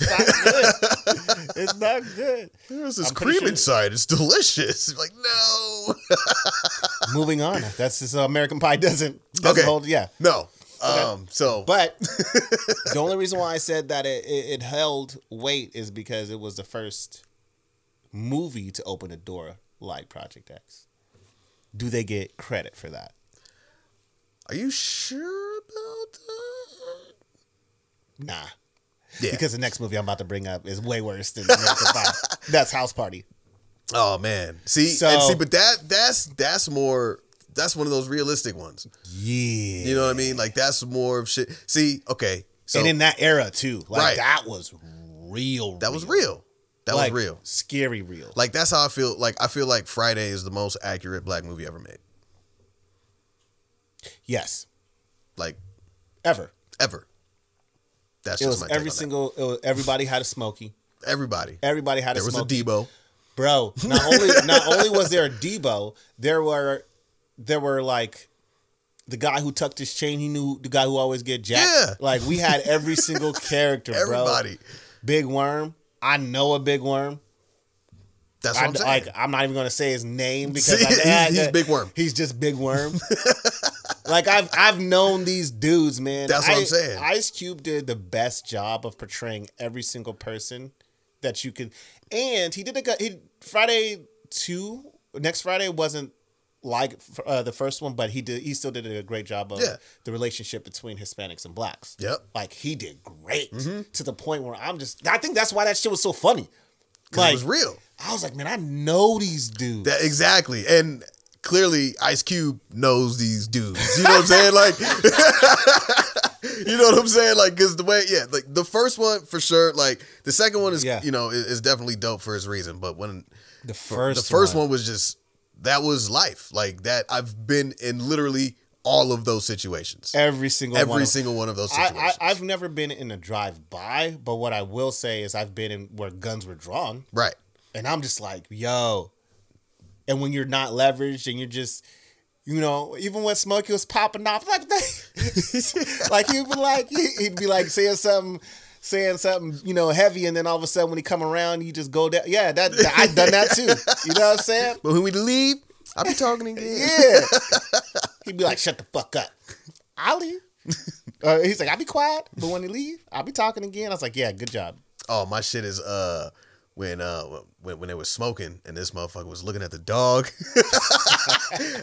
It's not good. it's not good. There's this I'm cream sure- inside. It's delicious. Like, no. Moving on. That's just uh, American Pie doesn't doesn't Okay. hold. Yeah, no. Um, so but [laughs] the only reason why I said that it, it, it held weight is because it was the first movie to open a door like Project X. Do they get credit for that? are you sure about that? Nah. Yeah. Because the next movie I'm about to bring up is way worse than [laughs] That's House Party. Oh man. See, So- and see, but that that's that's more that's one of those realistic ones. Yeah. You know what I mean? Like that's more of shit. See, okay. So and in that era too. Like Right. that was real. that was real. That Like, was real. Scary real. Like that's how I feel. Like I feel like Friday is the most accurate black movie ever made. yes. Like Ever. ever. That's It just was every single it was, everybody had a Smokey. everybody. Everybody had There a There was a Smokey. Debo. Bro, not only not only was there a Debo, there were there were like the guy who tucked his chain, he knew the guy who always get jacked. Yeah. Like we had every [laughs] single character, bro. Everybody. Big Worm. I know a Big Worm. That's what I, I'm saying. like I'm not even gonna say his name because See, I, he's- he's Big Worm. He's just Big Worm. [laughs] like I've I've known these dudes, man. That's what I'm saying. Ice Cube did the best job of portraying every single person that you could, and he did a good. He Friday two next Friday wasn't like uh, the first one, but he did. He still did a great job of Yeah. the relationship between Hispanics and blacks. Yep. like he did great Mm-hmm. to the point where I'm just. I think that's why that shit was so funny. Like it was real. I was like, man, I know these dudes. That exactly. And clearly Ice Cube knows these dudes. You know what I'm saying? Like [laughs] You know what I'm saying? Like, cause the way, yeah, like the first one for sure. Like the second one is, Yeah. you know, is, is definitely dope for its reason. But when the first, the first one. was just that was life. Like that, I've been in literally all of those situations. every single Every one of- single one of those situations. I, I've never been in a drive by, but what I will say is I've been in where guns were drawn, right. and I'm just like, yo. And when you're not leveraged and you're just, you know, even when Smokey was popping off, like, that, [laughs] like he'd be like, he'd be like saying something, saying something, you know, heavy, and then all of a sudden when he come around, you just go down. Yeah, that, that I've done that too. You know what I'm saying? [laughs] But when we leave, I'll be talking again. Yeah. [laughs] He'd be like, shut the fuck up. I'll leave. Uh, he's like, I'll be quiet, but when he leave, I'll be talking again. I was like, yeah, good job. Oh, my shit is uh when uh when when they was smoking and this motherfucker was looking at the dog [laughs]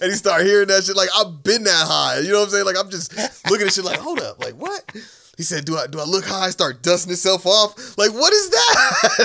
and he started hearing that shit like I've been that high. You know what I'm saying? Like I'm just looking at shit like, hold up, like what? He said, Do I do I look high? Start dusting itself off? Like, what is that?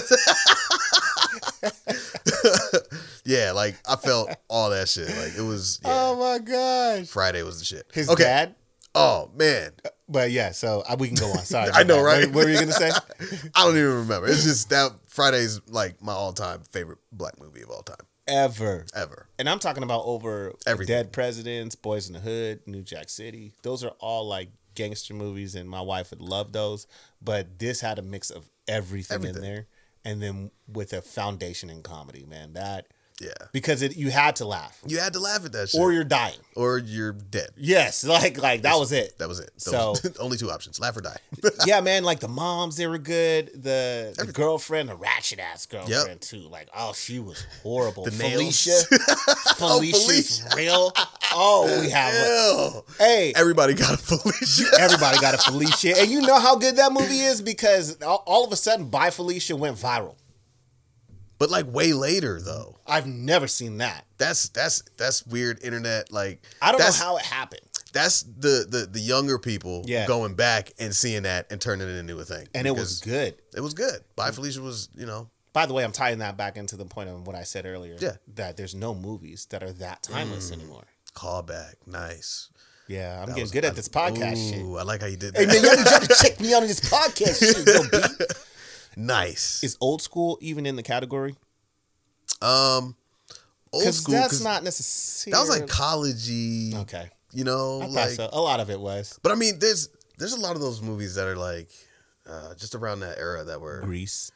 [laughs] yeah, like I felt all that shit. Like it was yeah, Oh my gosh. Friday was the shit. His okay. dad. Oh man. But yeah, so uh, we can go on. Sorry. [laughs] I know, bad. right? What, what were you gonna say? [laughs] I don't even remember. It's just that Friday's like my all time favorite black movie of all time. Ever. Ever. And I'm talking about over Everything. Dead Presidents, Boyz n the Hood, New Jack City. Those are all like gangster movies, and my wife would love those. But this had a mix of everything, Everything. in there, and then with a foundation in comedy. Man, that Yeah. because it you had to laugh You had to laugh at that shit. or you're dying. or you're dead. Yes, [laughs] like like that was it. That was it. So- [laughs] only two options: laugh or die. [laughs] yeah, man, like the moms, they were good. The, the girlfriend, the ratchet ass girlfriend too. Like, oh, she was horrible. The. Felicia, Felicia's real. Oh, we have. A, hey, Everybody got a Felicia. everybody got a Felicia, and you know how good that movie is because all, all of a sudden, "Bye Felicia" went viral. But like way later though. I've never seen that. That's that's that's weird internet. Like I don't know how it happened, That's the the the younger people Yeah. going back and seeing that and turning it into a thing. and it was good. It was good. Bye Felicia was you know By the way, I'm tying that back into the point of what I said earlier. Yeah. that there's no movies that are that timeless mm. anymore. callback. Nice. Yeah, I'm That getting was- good I- at this podcast shit. Ooh, I like how you did that. Hey man, y'all need y'all to check me out on this [laughs] podcast shit. Yo, B. nice. Is old school even in the category? um, old school. that's not necessarily. that was like collegey. okay. You know, I like. so. A lot of it was But I mean, there's there's a lot of those movies that are like uh, just around that era that were Grease.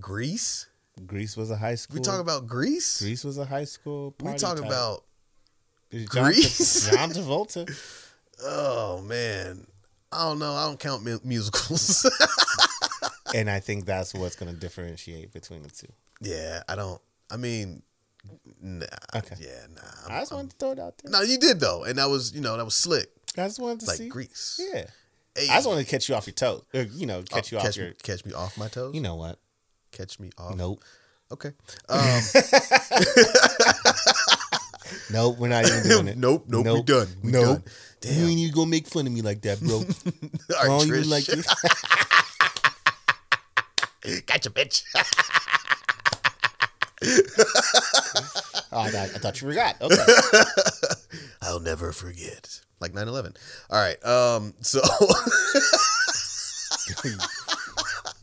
Grease. Greece was a high school. We talk about Grease. Grease was a high school. we talk type. about John, Grease? [laughs] John Travolta. [laughs] oh man, I don't know. I don't count mu- musicals. [laughs] and I think that's what's going to differentiate between the two. yeah, I don't. I mean, nah. Okay. Yeah, nah. I just wanted to throw it out there. No, you did though, and that was you know that was slick, I just wanted to like see. Grease. Yeah. Hey. I just wanted to catch you off your toes. Or, you know, catch Oh, you off catch your. me, catch me off my toes. You know what? catch me off. Nope. Okay. Um, [laughs] Nope. We're not even doing it. [laughs] nope. Nope. We done. We nope. done. You Damn. ain't even gonna make fun of me like that, bro. [laughs] I don't even like this. Gotcha, bitch. [laughs] Oh, I, thought, I thought you forgot. Okay. [laughs] I'll never forget. Like 9-11. All right. Um. So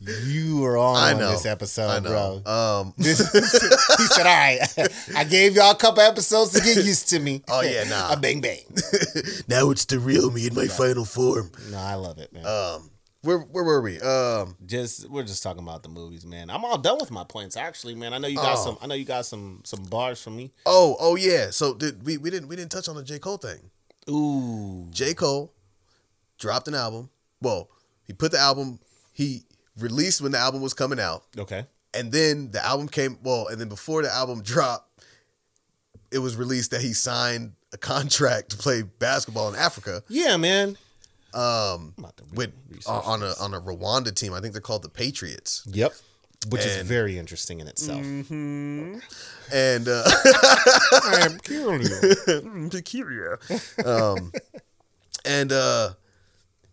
[laughs] you were on I know. this episode, I know. bro. Um. This, he said, "All right, I gave y'all a couple episodes to get used to me." Oh, yeah, nah. a bang bang. now it's the real me in my final form. No, I love it, man. Um. Where Where were we? Um. just we're just talking about the movies, man. I'm all done with my points, actually, man. I know you got Oh. some. I know you got some some bars for me. Oh. Oh yeah. So did we? We didn't. We didn't touch on the J Cole thing. Ooh, J Cole dropped an album. Well, he put the album. He released when the album was coming out. okay. and then the album came well and then before the album dropped it was released that he signed a contract to play basketball in africa Yeah, man. Um I'm about to re- with research on a on a rwanda team i think they're called the patriots Yep. Which is very interesting in itself. and uh [laughs] I am [laughs] curious. um and uh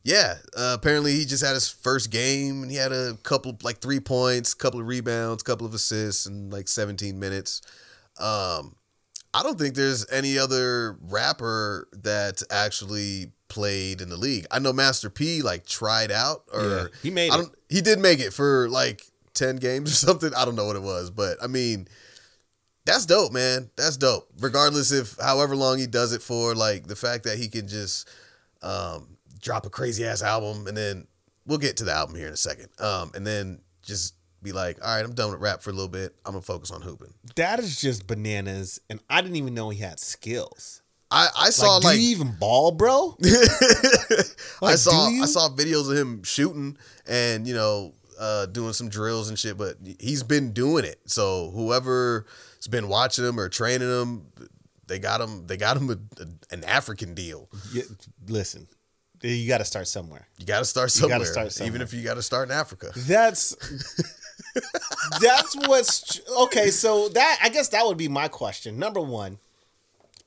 yeah uh, apparently he just had his first game and he had a couple like three points couple of rebounds couple of assists and like 17 minutes um i don't think there's any other rapper that actually played in the league i know master p like tried out or Yeah, he made I it. don't, he did make it for like 10 games [laughs] or something i don't know what it was but i mean that's dope, man. That's dope. Regardless if however long he does it for, like the fact that he can just um, drop a crazy ass album and then we'll get to the album here in a second. Um, and then just be like, all right, I'm done with rap for a little bit. I'm gonna focus on hooping. That is just bananas, and I didn't even know he had skills. I, I saw Like, do you even ball, bro? [laughs] I saw? I saw videos of him shooting and you know uh, doing some drills and shit, but he's been doing it. So whoever's been watching him or training him, they got him. They got him a, a- an African deal. Yeah, listen, you got to start somewhere. You got to start You gotta somewhere, even if you got to start in Africa. That's [laughs] that's what's okay. So that I guess that would be my question. Number one,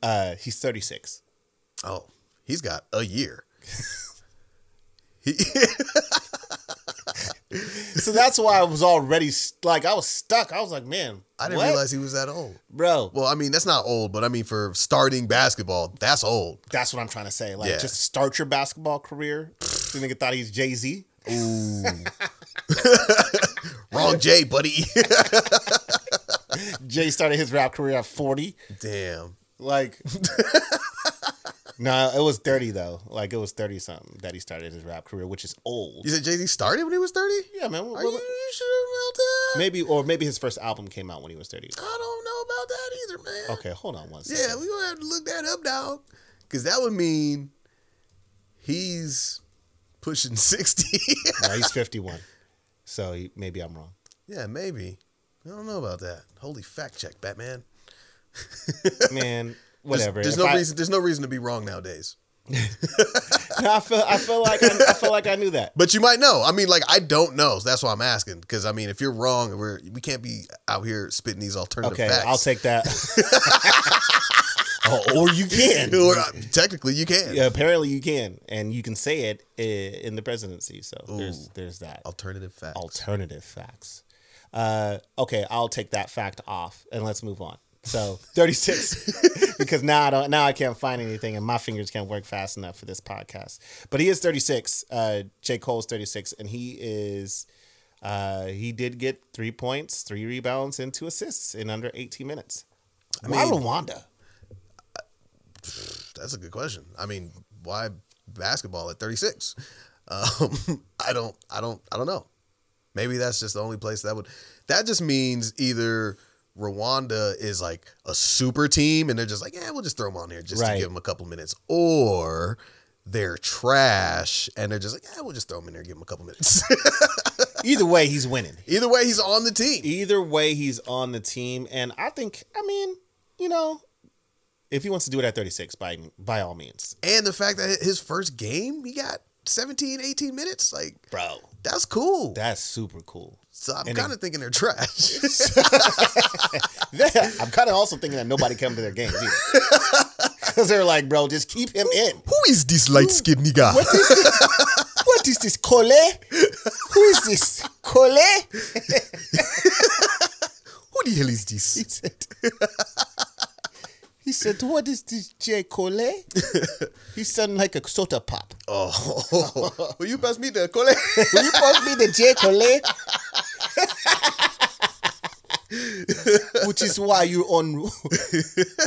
uh, he's thirty six. Oh, he's got a year. [laughs] he, [laughs] So that's why I was already like I was stuck. I was like, man, I didn't what? realize he was that old. bro. Well, I mean, that's not old, but I mean, for starting basketball, that's old. That's what I'm trying to say. Like, Yeah. just start your basketball career. The [sighs] nigga thought he's Jay Z. Ooh. [laughs] Wrong Jay, buddy. Jay started his rap career at 40. Damn. Like, [laughs] no, it was 30 though. Like, it was 30 something that he started his rap career, which is old. You said Jay Z started when he was 30? Yeah, man. what- Are you sure about that? maybe, or maybe his first album came out when he was 30. I don't know about that either, man. Okay, hold on one second. Yeah, we gonna have to look that up, dog. Because that would mean he's pushing [laughs] sixty. No, he's 51. So he, maybe I'm wrong. yeah, maybe. I don't know about that. Holy fact check, Batman. [laughs] Man, There's- whatever. There's, If no I, reason. There's no reason to be wrong nowadays. [laughs] No, I feel I feel like I, I feel like I knew that. But you might know. I mean, like I don't know. So that's why I'm asking. Because I mean, if you're wrong, we're we can't be out here spitting these alternative Okay, facts. I'll take that. [laughs] oh, or you can. Or, uh, technically, you can. Yeah, apparently you can, and you can say it in the presidency. So there's there's that Alternative facts. alternative facts. Uh, okay, I'll take that fact off, and let's move on. So [laughs] 36, [laughs] because now I don't now I can't find anything, and my fingers can't work fast enough for this podcast. But he is 36. Uh, J Cole's 36, and he is. Uh, he did get three points, three rebounds, and two assists in under 18 minutes. Why mean- Rwanda? [sighs] That's a good question. I mean, why basketball at 36? [laughs] Um, I don't, I don't, I don't know. Maybe that's just the only place that would. That just means either Rwanda is like a super team and they're just like, yeah, we'll just throw them on here just Right. to give them a couple minutes, or they're trash and they're just like, yeah, we'll just throw them in there, give them a couple minutes. [laughs] Either way, he's winning. either way, he's on the team. Either way, he's on the team, and I think, I mean, you know, if he wants to do it at 36, by by all means, And the fact that his first game, he got 17, 18 minutes, like bro, that's cool. that's super cool. so I'm kind of thinking they're trash. [laughs] I'm kind of also thinking that nobody come to their games either, [laughs] because they're like, bro, just keep him in. Who is this light skinned nigga? What is this? what is this, Cole? Who is this, Cole? [laughs] Who the hell is this? He said. "What is this, J. Cole?" Eh? [laughs] He sounded like a soda pop. Oh, [laughs] will you pass me the cole? [laughs] Will you pass me the J. Cole? Which is why you're on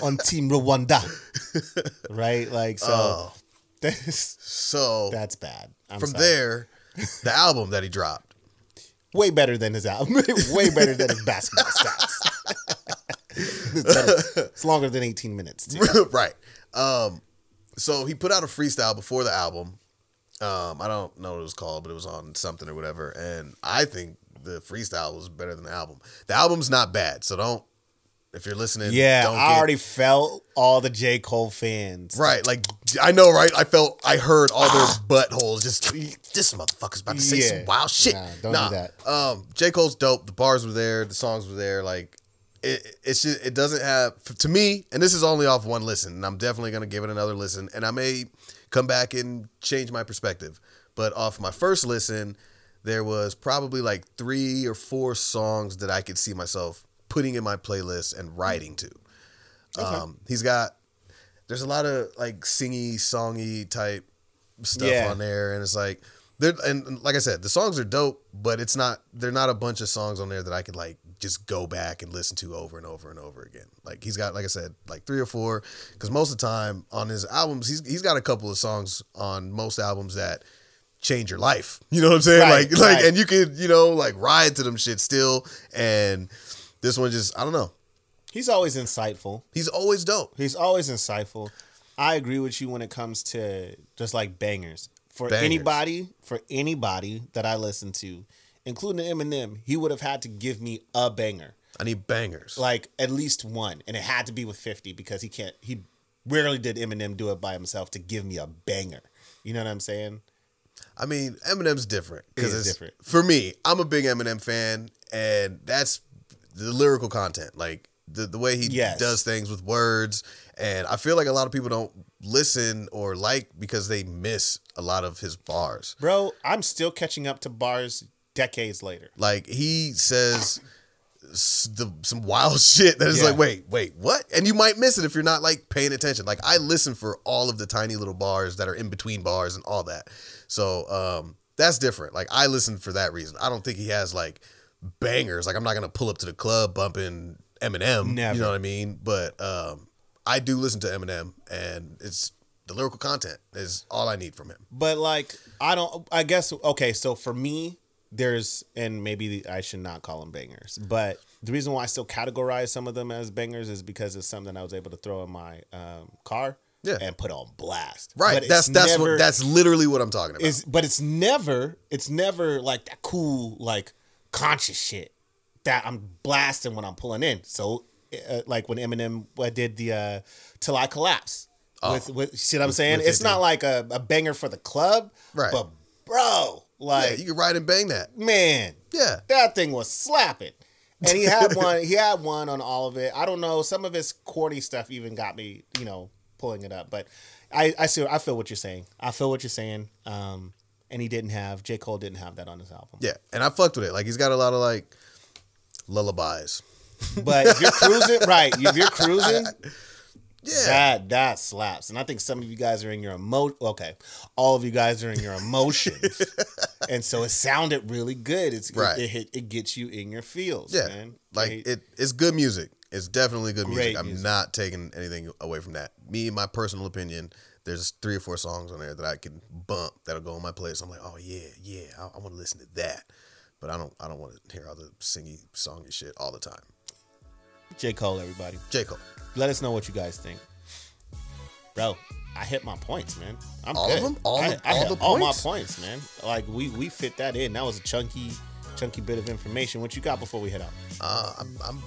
on Team Rwanda, right? Like so, Oh. that's so that's bad. I'm from sorry. there, the album that he dropped. way better than his album. way better than his basketball stats. [laughs] it's. It's longer than 18 minutes. Too. [laughs] right. Um, so he put out a freestyle before the album. Um, I don't know what it was called, but it was on something or whatever. And I think the freestyle was better than the album. The album's not bad, so don't. If you're listening, Yeah, don't I get- already felt all the J. Cole fans. Right, like I know, right? I felt, I heard all their buttholes. Just this motherfucker's about to say Yeah. some wild shit. Nah, don't do that. Um, J Cole's dope. The bars were there. The songs were there. Like it, it's just it doesn't have to me. And this is only off one listen. And I'm definitely gonna give it another listen. And I may come back and change my perspective. But off my first listen, there was probably like three or four songs that I could see myself putting in my playlist and writing to. Um, he's got there's a lot of like singy, songy type stuff Yeah. on there, and it's like they're and and like I said, the songs are dope, but it's not they're not a bunch of songs on there that I could like just go back and listen to over and over and over again. Like he's got like I said, like three or four, because most of the time on his albums, he's he's got a couple of songs on most albums that change your life. [laughs] You know what I'm saying? Right, like [laughs] like right. and you could you know like ride to them shit still, and this one just I don't know. He's always insightful. He's always dope. He's always insightful. I agree with you when it comes to just like bangers. For Bangers. anybody, for anybody that I listen to, including Eminem, he would have had to give me a banger. I need bangers. Like at least one. And it had to be with 50 because he can't he rarely did Eminem do it by himself to give me a banger. You know what I'm saying? I mean, Eminem's different is it's different. For me, I'm a big Eminem fan, and that's the lyrical content, like the the way he Yes. does things with words. And I feel like a lot of people don't listen or like because they miss a lot of his bars. Bro, I'm still catching up to bars decades later. Like he says the, some wild [laughs] shit that is Yeah. like, wait, wait, what? And you might miss it if you're not like paying attention. Like I listen for all of the tiny little bars that are in between bars and all that. So um, that's different. Like I listen for that reason. I don't think he has like bangers. Like I'm not gonna pull up to the club bumping Eminem. Never. You know what I mean? But um, I do listen to Eminem, and it's the lyrical content is all I need from him. But like, I don't. I guess okay. So for me, there's and maybe I should not call them bangers, but the reason why I still categorize some of them as bangers is because it's something I was able to throw in my um, car Yeah. and put on blast. Right. But That's that's never- what that's literally what I'm talking about. is but it's never it's never like that cool like conscious shit that I'm blasting when I'm pulling in. So uh, like when Eminem did the uh, "Till I Collapse" with with see what I'm saying? with It's 50. not like a, a banger for the club, Right. But bro, yeah, like you can ride and bang that. man, Yeah. that thing was slapping. And he had one. He had one on all of it. I don't know. Some of his corny stuff even got me, you know, pulling it up. But I, I see. I feel what you're saying. I feel what you're saying. Um, and he didn't have J Cole didn't have that on his album. Yeah. And I fucked with it. Like he's got a lot of like lullabies. But if you're cruising, right? If you're cruising, [laughs] Yeah. that that slaps. And I think some of you guys are in your emo. Okay, all of you guys are in your emotions, [laughs] and so it sounded really good. It's Right. It, it, hit- it gets you in your feels, yeah. man. Like It- it it's good music. It's definitely good music. I'm music. not taking anything away from that. Me, my personal opinion, there's three or four songs on there that I can bump that'll go on my playlist. I'm like, oh yeah, yeah, I, I want to listen to that. But I don't I don't want to hear all the singy songy shit all the time. J Cole, everybody. J. Cole. Let us know what you guys think. Bro, I hit my points, man. I'm All good. of them? All I, the- I all hit the all my points? points, man. Like we we fit that in. That was a chunky chunky bit of information. What you got before we head out? Uh, I'm I'm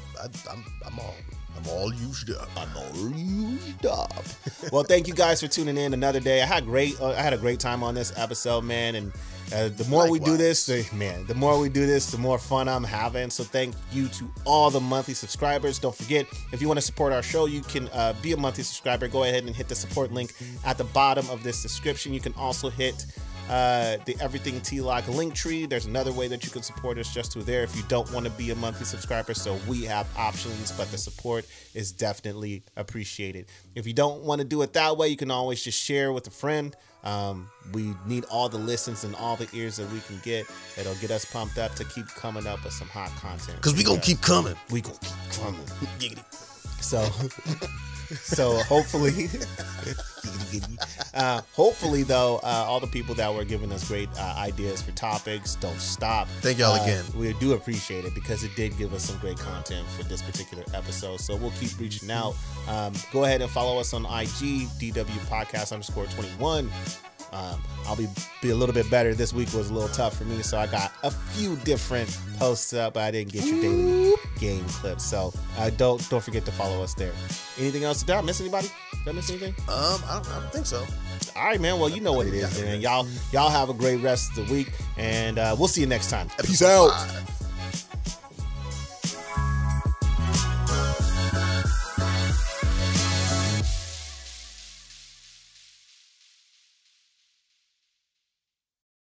I'm I'm all I'm all used up. I'm all used up. [laughs] well, thank you guys for tuning in another day. I had great. Uh, I had a great time on this episode, man. And uh, the more we do this, the, man, the more we do this, the more fun I'm having. So thank you to all the monthly subscribers. Don't forget, if you want to support our show, you can uh, be a monthly subscriber. Go ahead and hit the support link at the bottom of this description. You can also hit uh, the Everything T Lock link tree. There's another way that you can support us just through there if you don't want to be a monthly subscriber. So we have options, but the support is definitely appreciated. If you don't want to do it that way, you can always just share with a friend. Um, we need all the listens and all the ears that we can get. It'll get us pumped up to keep coming up with some hot content. Cause we gonna keep coming. we gonna keep coming. [laughs] So, [laughs] so hopefully, [laughs] uh, hopefully though, uh, all the people that were giving us great uh, ideas for topics, don't stop. Thank y'all Uh, again. We do appreciate it because it did give us some great content for this particular episode. So we'll keep reaching out. Um, go ahead and follow us on IG, DW Podcast underscore twenty one. Um, I'll be be a little bit better. This week was a little tough for me, so I got a few different posts up, but I didn't get your daily game clips. So uh, don't don't forget to follow us there. Anything else? Did I miss anybody? Did I miss anything? Um, I don't, I don't think so. All right, man. Well, you know what it is, man. Y'all y'all have a great rest of the week, and uh, we'll see you next time. Peace out.